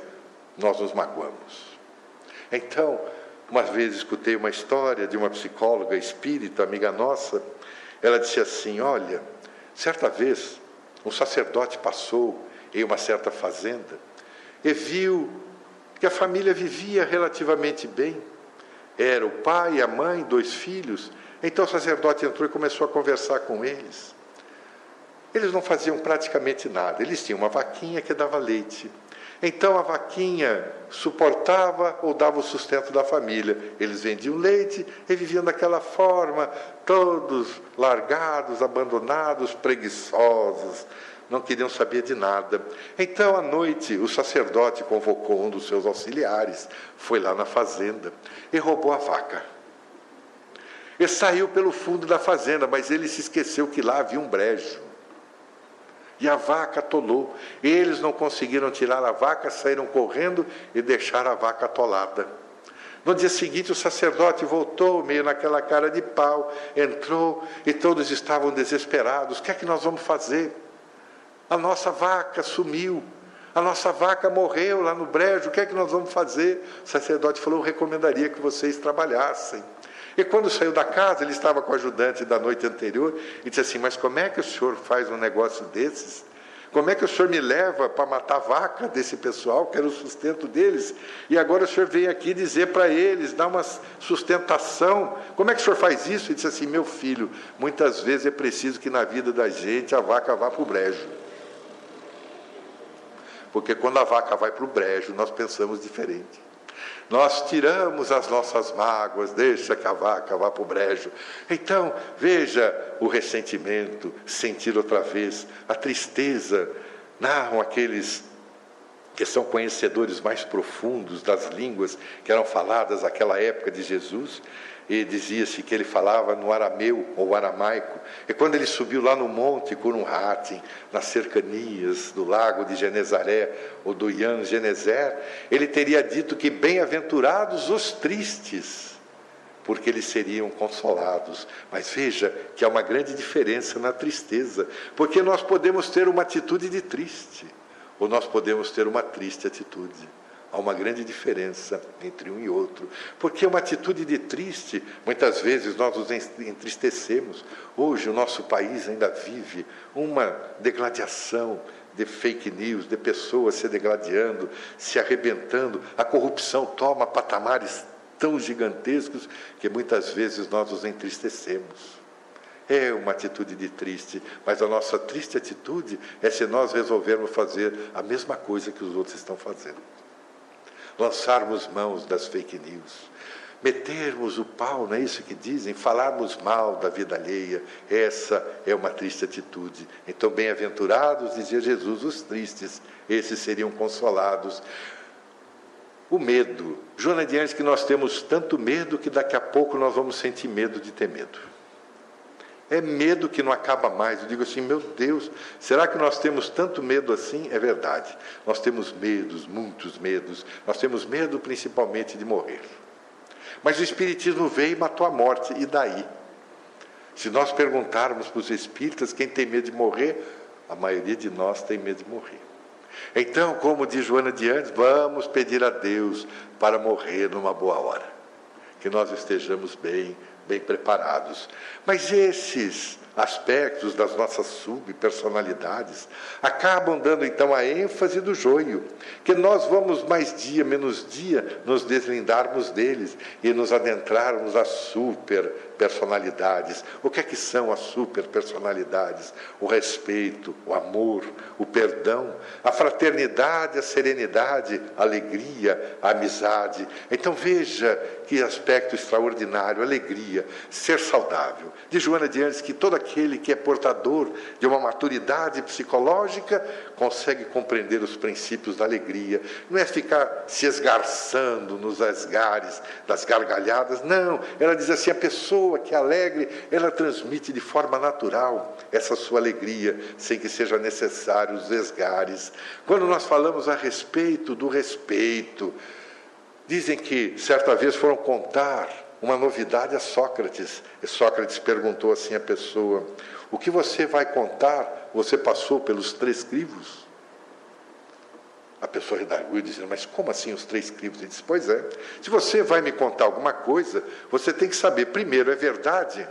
Nós nos magoamos. Então, uma vez escutei uma história de uma psicóloga espírita, amiga nossa. Ela disse assim: Olha, certa vez um sacerdote passou em uma certa fazenda e viu que a família vivia relativamente bem. Era o pai, a mãe, dois filhos. Então o sacerdote entrou e começou a conversar com eles. Eles não faziam praticamente nada. Eles tinham uma vaquinha que dava leite. Então a vaquinha suportava ou dava o sustento da família. Eles vendiam leite e viviam daquela forma, todos largados, abandonados, preguiçosos, não queriam saber de nada. Então, à noite, o sacerdote convocou um dos seus auxiliares, foi lá na fazenda e roubou a vaca. Ele saiu pelo fundo da fazenda, mas ele se esqueceu que lá havia um brejo. E a vaca atolou. Eles não conseguiram tirar a vaca, saíram correndo e deixaram a vaca atolada. No dia seguinte, o sacerdote voltou, meio naquela cara de pau, entrou e todos estavam desesperados. O que é que nós vamos fazer? A nossa vaca sumiu. A nossa vaca morreu lá no brejo, o que é que nós vamos fazer? O sacerdote falou: Eu recomendaria que vocês trabalhassem. E quando saiu da casa, ele estava com o ajudante da noite anterior e disse assim: Mas como é que o senhor faz um negócio desses? Como é que o senhor me leva para matar vaca desse pessoal, que era o sustento deles? E agora o senhor vem aqui dizer para eles, dar uma sustentação. Como é que o senhor faz isso? Ele disse assim: Meu filho, muitas vezes é preciso que na vida da gente a vaca vá para o brejo. Porque quando a vaca vai para o brejo, nós pensamos diferente. Nós tiramos as nossas mágoas, deixa vaca vá para o brejo. Então, veja o ressentimento, sentir outra vez, a tristeza. Narram aqueles que são conhecedores mais profundos das línguas que eram faladas naquela época de Jesus, e dizia-se que ele falava no arameu ou aramaico. E quando ele subiu lá no monte Curumhatim, nas cercanias do lago de Genezaré ou do Ian Genezer, ele teria dito que bem-aventurados os tristes, porque eles seriam consolados. Mas veja que há uma grande diferença na tristeza, porque nós podemos ter uma atitude de triste, ou nós podemos ter uma triste atitude. Há uma grande diferença entre um e outro, porque uma atitude de triste, muitas vezes nós nos entristecemos. Hoje o nosso país ainda vive uma degladiação de fake news, de pessoas se degladiando, se arrebentando. A corrupção toma patamares tão gigantescos que muitas vezes nós nos entristecemos. É uma atitude de triste, mas a nossa triste atitude é se nós resolvermos fazer a mesma coisa que os outros estão fazendo lançarmos mãos das fake news, metermos o pau, não é isso que dizem? Falarmos mal da vida alheia, essa é uma triste atitude. Então, bem-aventurados, dizia Jesus, os tristes, esses seriam consolados. O medo. Joana diante que nós temos tanto medo que daqui a pouco nós vamos sentir medo de ter medo. É medo que não acaba mais. Eu digo assim, meu Deus, será que nós temos tanto medo assim? É verdade. Nós temos medos, muitos medos. Nós temos medo principalmente de morrer. Mas o Espiritismo veio e matou a morte, e daí? Se nós perguntarmos para os espíritas quem tem medo de morrer, a maioria de nós tem medo de morrer. Então, como diz Joana de Andes, vamos pedir a Deus para morrer numa boa hora. Que nós estejamos bem, bem preparados. Mas esses aspectos das nossas subpersonalidades acabam dando então a ênfase do joio, que nós vamos mais dia menos dia nos deslindarmos deles e nos adentrarmos às super personalidades. O que é que são as superpersonalidades? O respeito, o amor, o perdão, a fraternidade, a serenidade, a alegria, a amizade. Então veja que aspecto extraordinário, alegria, ser saudável. De Joana de Andes que todo aquele que é portador de uma maturidade psicológica consegue compreender os princípios da alegria. Não é ficar se esgarçando nos esgares das gargalhadas, não. Ela diz assim: a pessoa pessoa que é alegre, ela transmite de forma natural essa sua alegria, sem que seja necessário os esgares. Quando nós falamos a respeito do respeito, dizem que certa vez foram contar uma novidade a Sócrates. E Sócrates perguntou assim à pessoa: O que você vai contar? Você passou pelos três crivos? A pessoa redarguiu dizendo, mas como assim os três crivos? Ele disse, pois é, se você vai me contar alguma coisa, você tem que saber, primeiro, é verdade?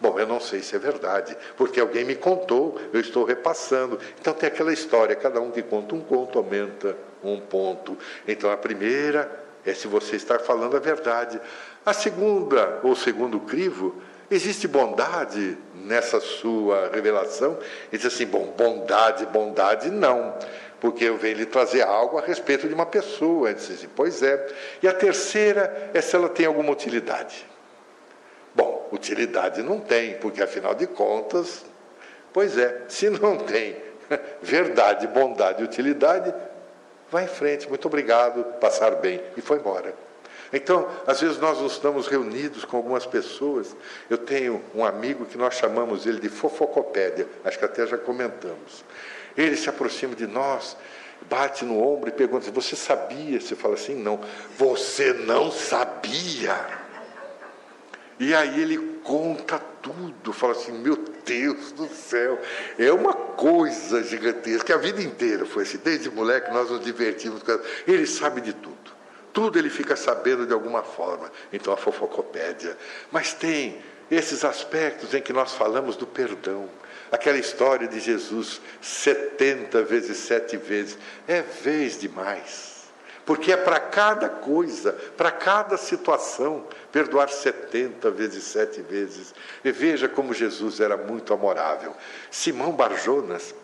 Bom, eu não sei se é verdade, porque alguém me contou, eu estou repassando. Então tem aquela história, cada um que conta um conto aumenta um ponto. Então a primeira é se você está falando a verdade. A segunda, ou segundo crivo, existe bondade nessa sua revelação? Ele diz assim, bom, bondade, bondade, não porque eu venho lhe trazer algo a respeito de uma pessoa. Ele disse, pois é. E a terceira é se ela tem alguma utilidade. Bom, utilidade não tem, porque afinal de contas, pois é, se não tem [LAUGHS] verdade, bondade utilidade, vá em frente, muito obrigado, passar bem. E foi embora. Então, às vezes nós estamos reunidos com algumas pessoas. Eu tenho um amigo que nós chamamos ele de fofocopédia, acho que até já comentamos. Ele se aproxima de nós, bate no ombro e pergunta: Você sabia? Você fala assim: Não, você não sabia. E aí ele conta tudo, fala assim: Meu Deus do céu, é uma coisa gigantesca. A vida inteira foi assim, desde moleque nós nos divertimos. Ele sabe de tudo. Tudo ele fica sabendo de alguma forma. Então a fofocopédia. Mas tem esses aspectos em que nós falamos do perdão. Aquela história de Jesus 70 vezes sete vezes. É vez demais. Porque é para cada coisa, para cada situação, perdoar 70 vezes sete vezes. E veja como Jesus era muito amorável. Simão Barjonas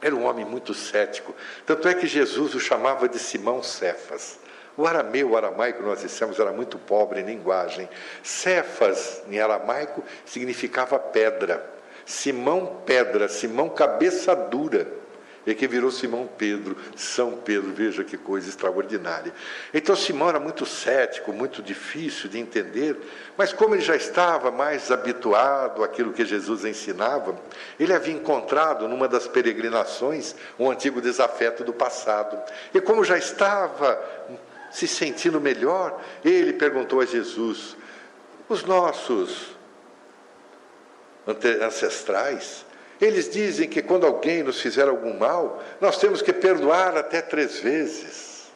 era um homem muito cético. Tanto é que Jesus o chamava de Simão Cefas. O arameu, o aramaico, nós dissemos, era muito pobre em linguagem. Cefas, em aramaico, significava pedra. Simão, pedra. Simão, cabeça dura. E que virou Simão Pedro, São Pedro, veja que coisa extraordinária. Então Simão era muito cético, muito difícil de entender, mas como ele já estava mais habituado àquilo que Jesus ensinava, ele havia encontrado numa das peregrinações um antigo desafeto do passado. E como já estava se sentindo melhor, ele perguntou a Jesus: os nossos ancestrais, eles dizem que quando alguém nos fizer algum mal, nós temos que perdoar até três vezes.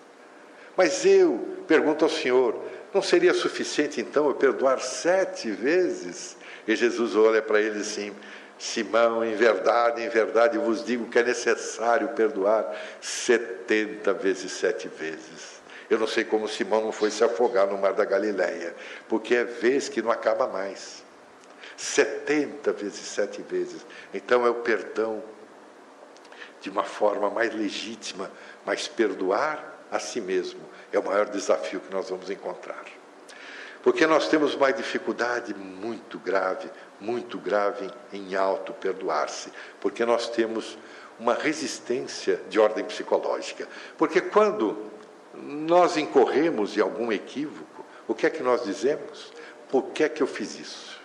Mas eu pergunto ao Senhor: não seria suficiente então eu perdoar sete vezes? E Jesus olha para ele assim: Simão, em verdade, em verdade vos digo que é necessário perdoar setenta vezes sete vezes. Eu não sei como Simão não foi se afogar no mar da Galileia, porque é vez que não acaba mais. 70 vezes sete vezes. Então é o perdão de uma forma mais legítima, mas perdoar a si mesmo é o maior desafio que nós vamos encontrar. Porque nós temos uma dificuldade muito grave, muito grave em auto-perdoar-se, porque nós temos uma resistência de ordem psicológica. Porque quando nós incorremos em algum equívoco, o que é que nós dizemos? Por que é que eu fiz isso?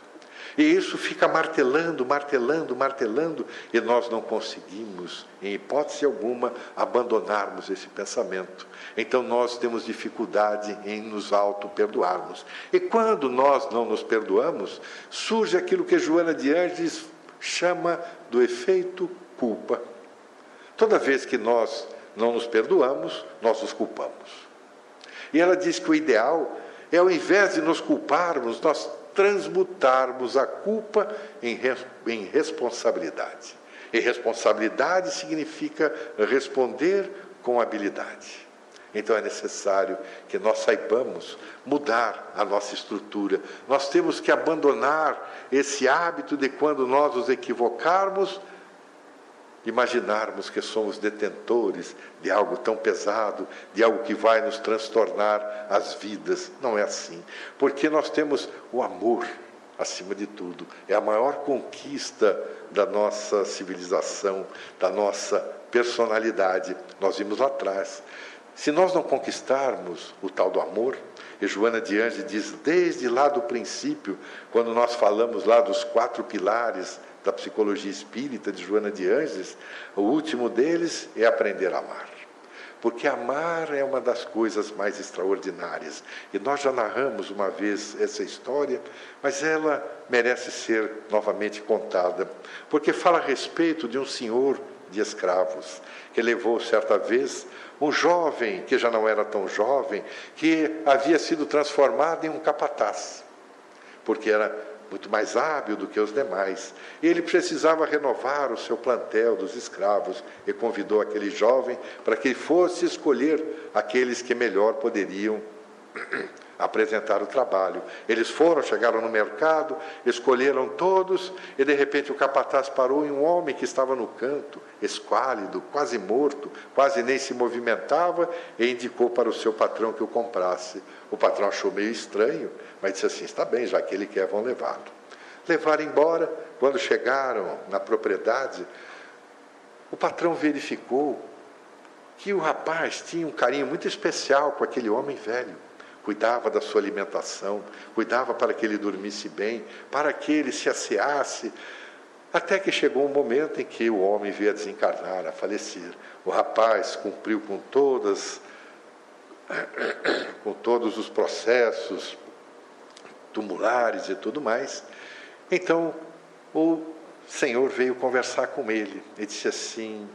E isso fica martelando, martelando, martelando, e nós não conseguimos, em hipótese alguma, abandonarmos esse pensamento. Então nós temos dificuldade em nos auto-perdoarmos. E quando nós não nos perdoamos, surge aquilo que Joana de Anges chama do efeito culpa. Toda vez que nós não nos perdoamos, nós nos culpamos. E ela diz que o ideal é, ao invés de nos culparmos, nós transmutarmos a culpa em, em responsabilidade. E responsabilidade significa responder com habilidade. Então é necessário que nós saibamos mudar a nossa estrutura. Nós temos que abandonar esse hábito de quando nós nos equivocarmos, imaginarmos que somos detentores de algo tão pesado, de algo que vai nos transtornar as vidas. Não é assim. Porque nós temos o amor acima de tudo. É a maior conquista da nossa civilização, da nossa personalidade. Nós vimos lá atrás. Se nós não conquistarmos o tal do amor, e Joana de Anjos diz desde lá do princípio, quando nós falamos lá dos quatro pilares da psicologia espírita de Joana de Anges, o último deles é aprender a amar. Porque amar é uma das coisas mais extraordinárias. E nós já narramos uma vez essa história, mas ela merece ser novamente contada. Porque fala a respeito de um senhor de escravos, que levou certa vez um jovem, que já não era tão jovem, que havia sido transformado em um capataz, porque era muito mais hábil do que os demais. Ele precisava renovar o seu plantel dos escravos e convidou aquele jovem para que fosse escolher aqueles que melhor poderiam [CLEARS THROAT] apresentar o trabalho. Eles foram, chegaram no mercado, escolheram todos, e de repente o capataz parou em um homem que estava no canto, esquálido, quase morto, quase nem se movimentava, e indicou para o seu patrão que o comprasse. O patrão achou meio estranho, mas disse assim: está bem, já que ele quer, vão levá-lo. Levaram embora. Quando chegaram na propriedade, o patrão verificou que o rapaz tinha um carinho muito especial com aquele homem velho. cuidava da sua alimentação, cuidava para que ele dormisse bem, para que ele se asseasse, até que chegou um momento em que o homem veio a desencarnar, a falecer. O rapaz cumpriu com todas [COUGHS] com todos os processos tumulares e tudo mais. Então, o Senhor veio conversar com ele. Ele disse assim: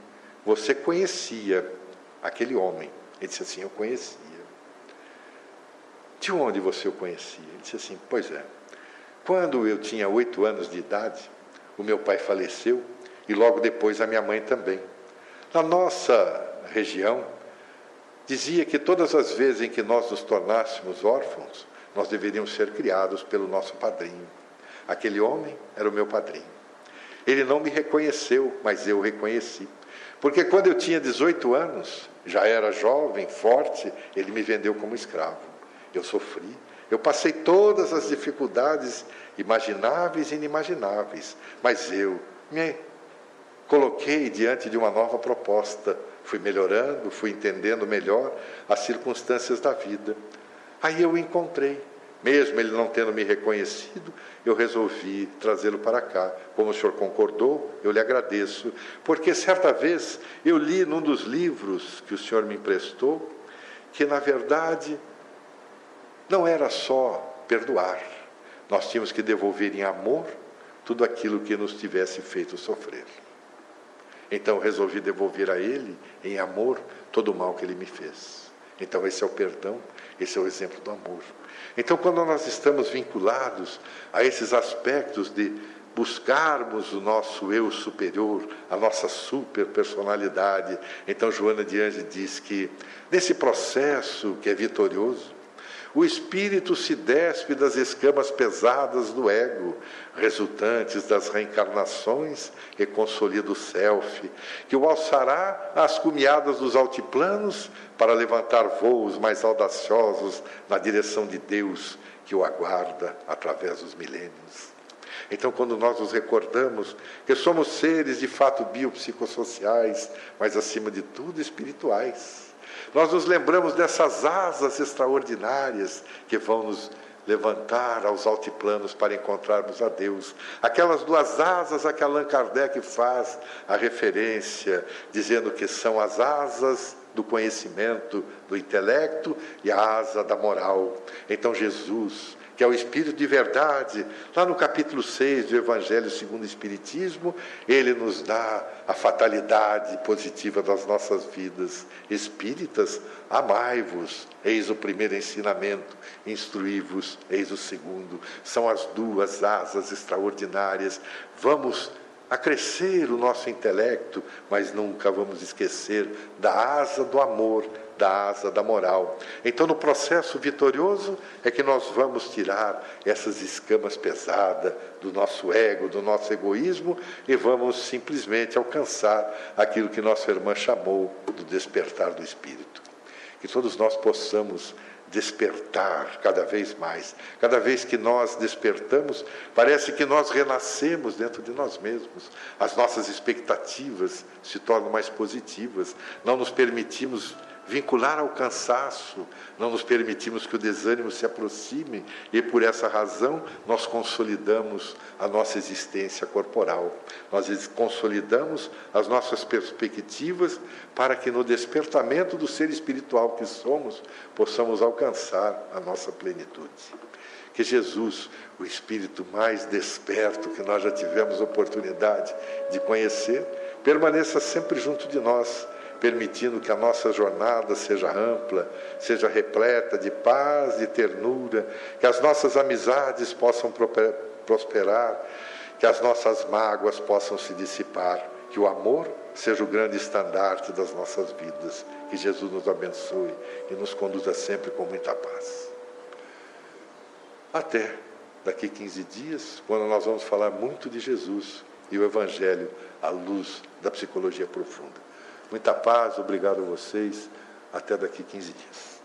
Você conhecia aquele homem? Ele disse assim: Eu conhecia. De onde você o conhecia? Ele disse assim: Pois é. Quando eu tinha oito anos de idade, o meu pai faleceu e logo depois a minha mãe também. Na nossa região, dizia que todas as vezes em que nós nos tornássemos órfãos, nós deveríamos ser criados pelo nosso padrinho. Aquele homem era o meu padrinho. Ele não me reconheceu, mas eu o reconheci. Porque quando eu tinha 18 anos, já era jovem, forte, ele me vendeu como escravo. Eu sofri, eu passei todas as dificuldades imagináveis e inimagináveis, mas eu me coloquei diante de uma nova proposta. Fui melhorando, fui entendendo melhor as circunstâncias da vida. Aí eu encontrei. Mesmo ele não tendo me reconhecido, eu resolvi trazê-lo para cá. Como o senhor concordou, eu lhe agradeço, porque certa vez eu li num dos livros que o senhor me emprestou que, na verdade, não era só perdoar, nós tínhamos que devolver em amor tudo aquilo que nos tivesse feito sofrer. Então resolvi devolver a ele, em amor, todo o mal que ele me fez. Então esse é o perdão, esse é o exemplo do amor. Então quando nós estamos vinculados a esses aspectos de buscarmos o nosso eu superior, a nossa super personalidade, então Joana de Anjos diz que nesse processo que é vitorioso, o espírito se despe das escamas pesadas do ego, resultantes das reencarnações, e consolida o self, que o alçará às cumiadas dos altiplanos para levantar voos mais audaciosos na direção de Deus que o aguarda através dos milênios. Então, quando nós nos recordamos que somos seres de fato biopsicossociais, mas acima de tudo espirituais, nós nos lembramos dessas asas extraordinárias que vão nos levantar aos altiplanos para encontrarmos a Deus. Aquelas duas asas a que Allan Kardec faz a referência, dizendo que são as asas do conhecimento, do intelecto e a asa da moral. Então Jesus que é o Espírito de verdade, lá no capítulo 6 do Evangelho segundo o Espiritismo, ele nos dá a fatalidade positiva das nossas vidas. Espíritas, amai-vos, eis o primeiro ensinamento, instruí-vos, eis o segundo. São as duas asas extraordinárias. Vamos acrescer o nosso intelecto, mas nunca vamos esquecer da asa do amor, da asa da moral. Então, no processo vitorioso é que nós vamos tirar essas escamas pesadas do nosso ego, do nosso egoísmo e vamos simplesmente alcançar aquilo que nossa irmã chamou do despertar do espírito. Que todos nós possamos despertar cada vez mais. Cada vez que nós despertamos, parece que nós renascemos dentro de nós mesmos. As nossas expectativas se tornam mais positivas. Não nos permitimos vincular ao cansaço, não nos permitimos que o desânimo se aproxime e por essa razão nós consolidamos a nossa existência corporal. Nós consolidamos as nossas perspectivas para que no despertamento do ser espiritual que somos possamos alcançar a nossa plenitude. Que Jesus, o espírito mais desperto que nós já tivemos oportunidade de conhecer, permaneça sempre junto de nós permitindo que a nossa jornada seja ampla, seja repleta de paz, de ternura, que as nossas amizades possam prosperar, que as nossas mágoas possam se dissipar, que o amor seja o grande estandarte das nossas vidas. Que Jesus nos abençoe e nos conduza sempre com muita paz. Até daqui 15 dias, quando nós vamos falar muito de Jesus e o Evangelho à luz da psicologia profunda. Muita paz, obrigado a vocês. Até daqui 15 dias.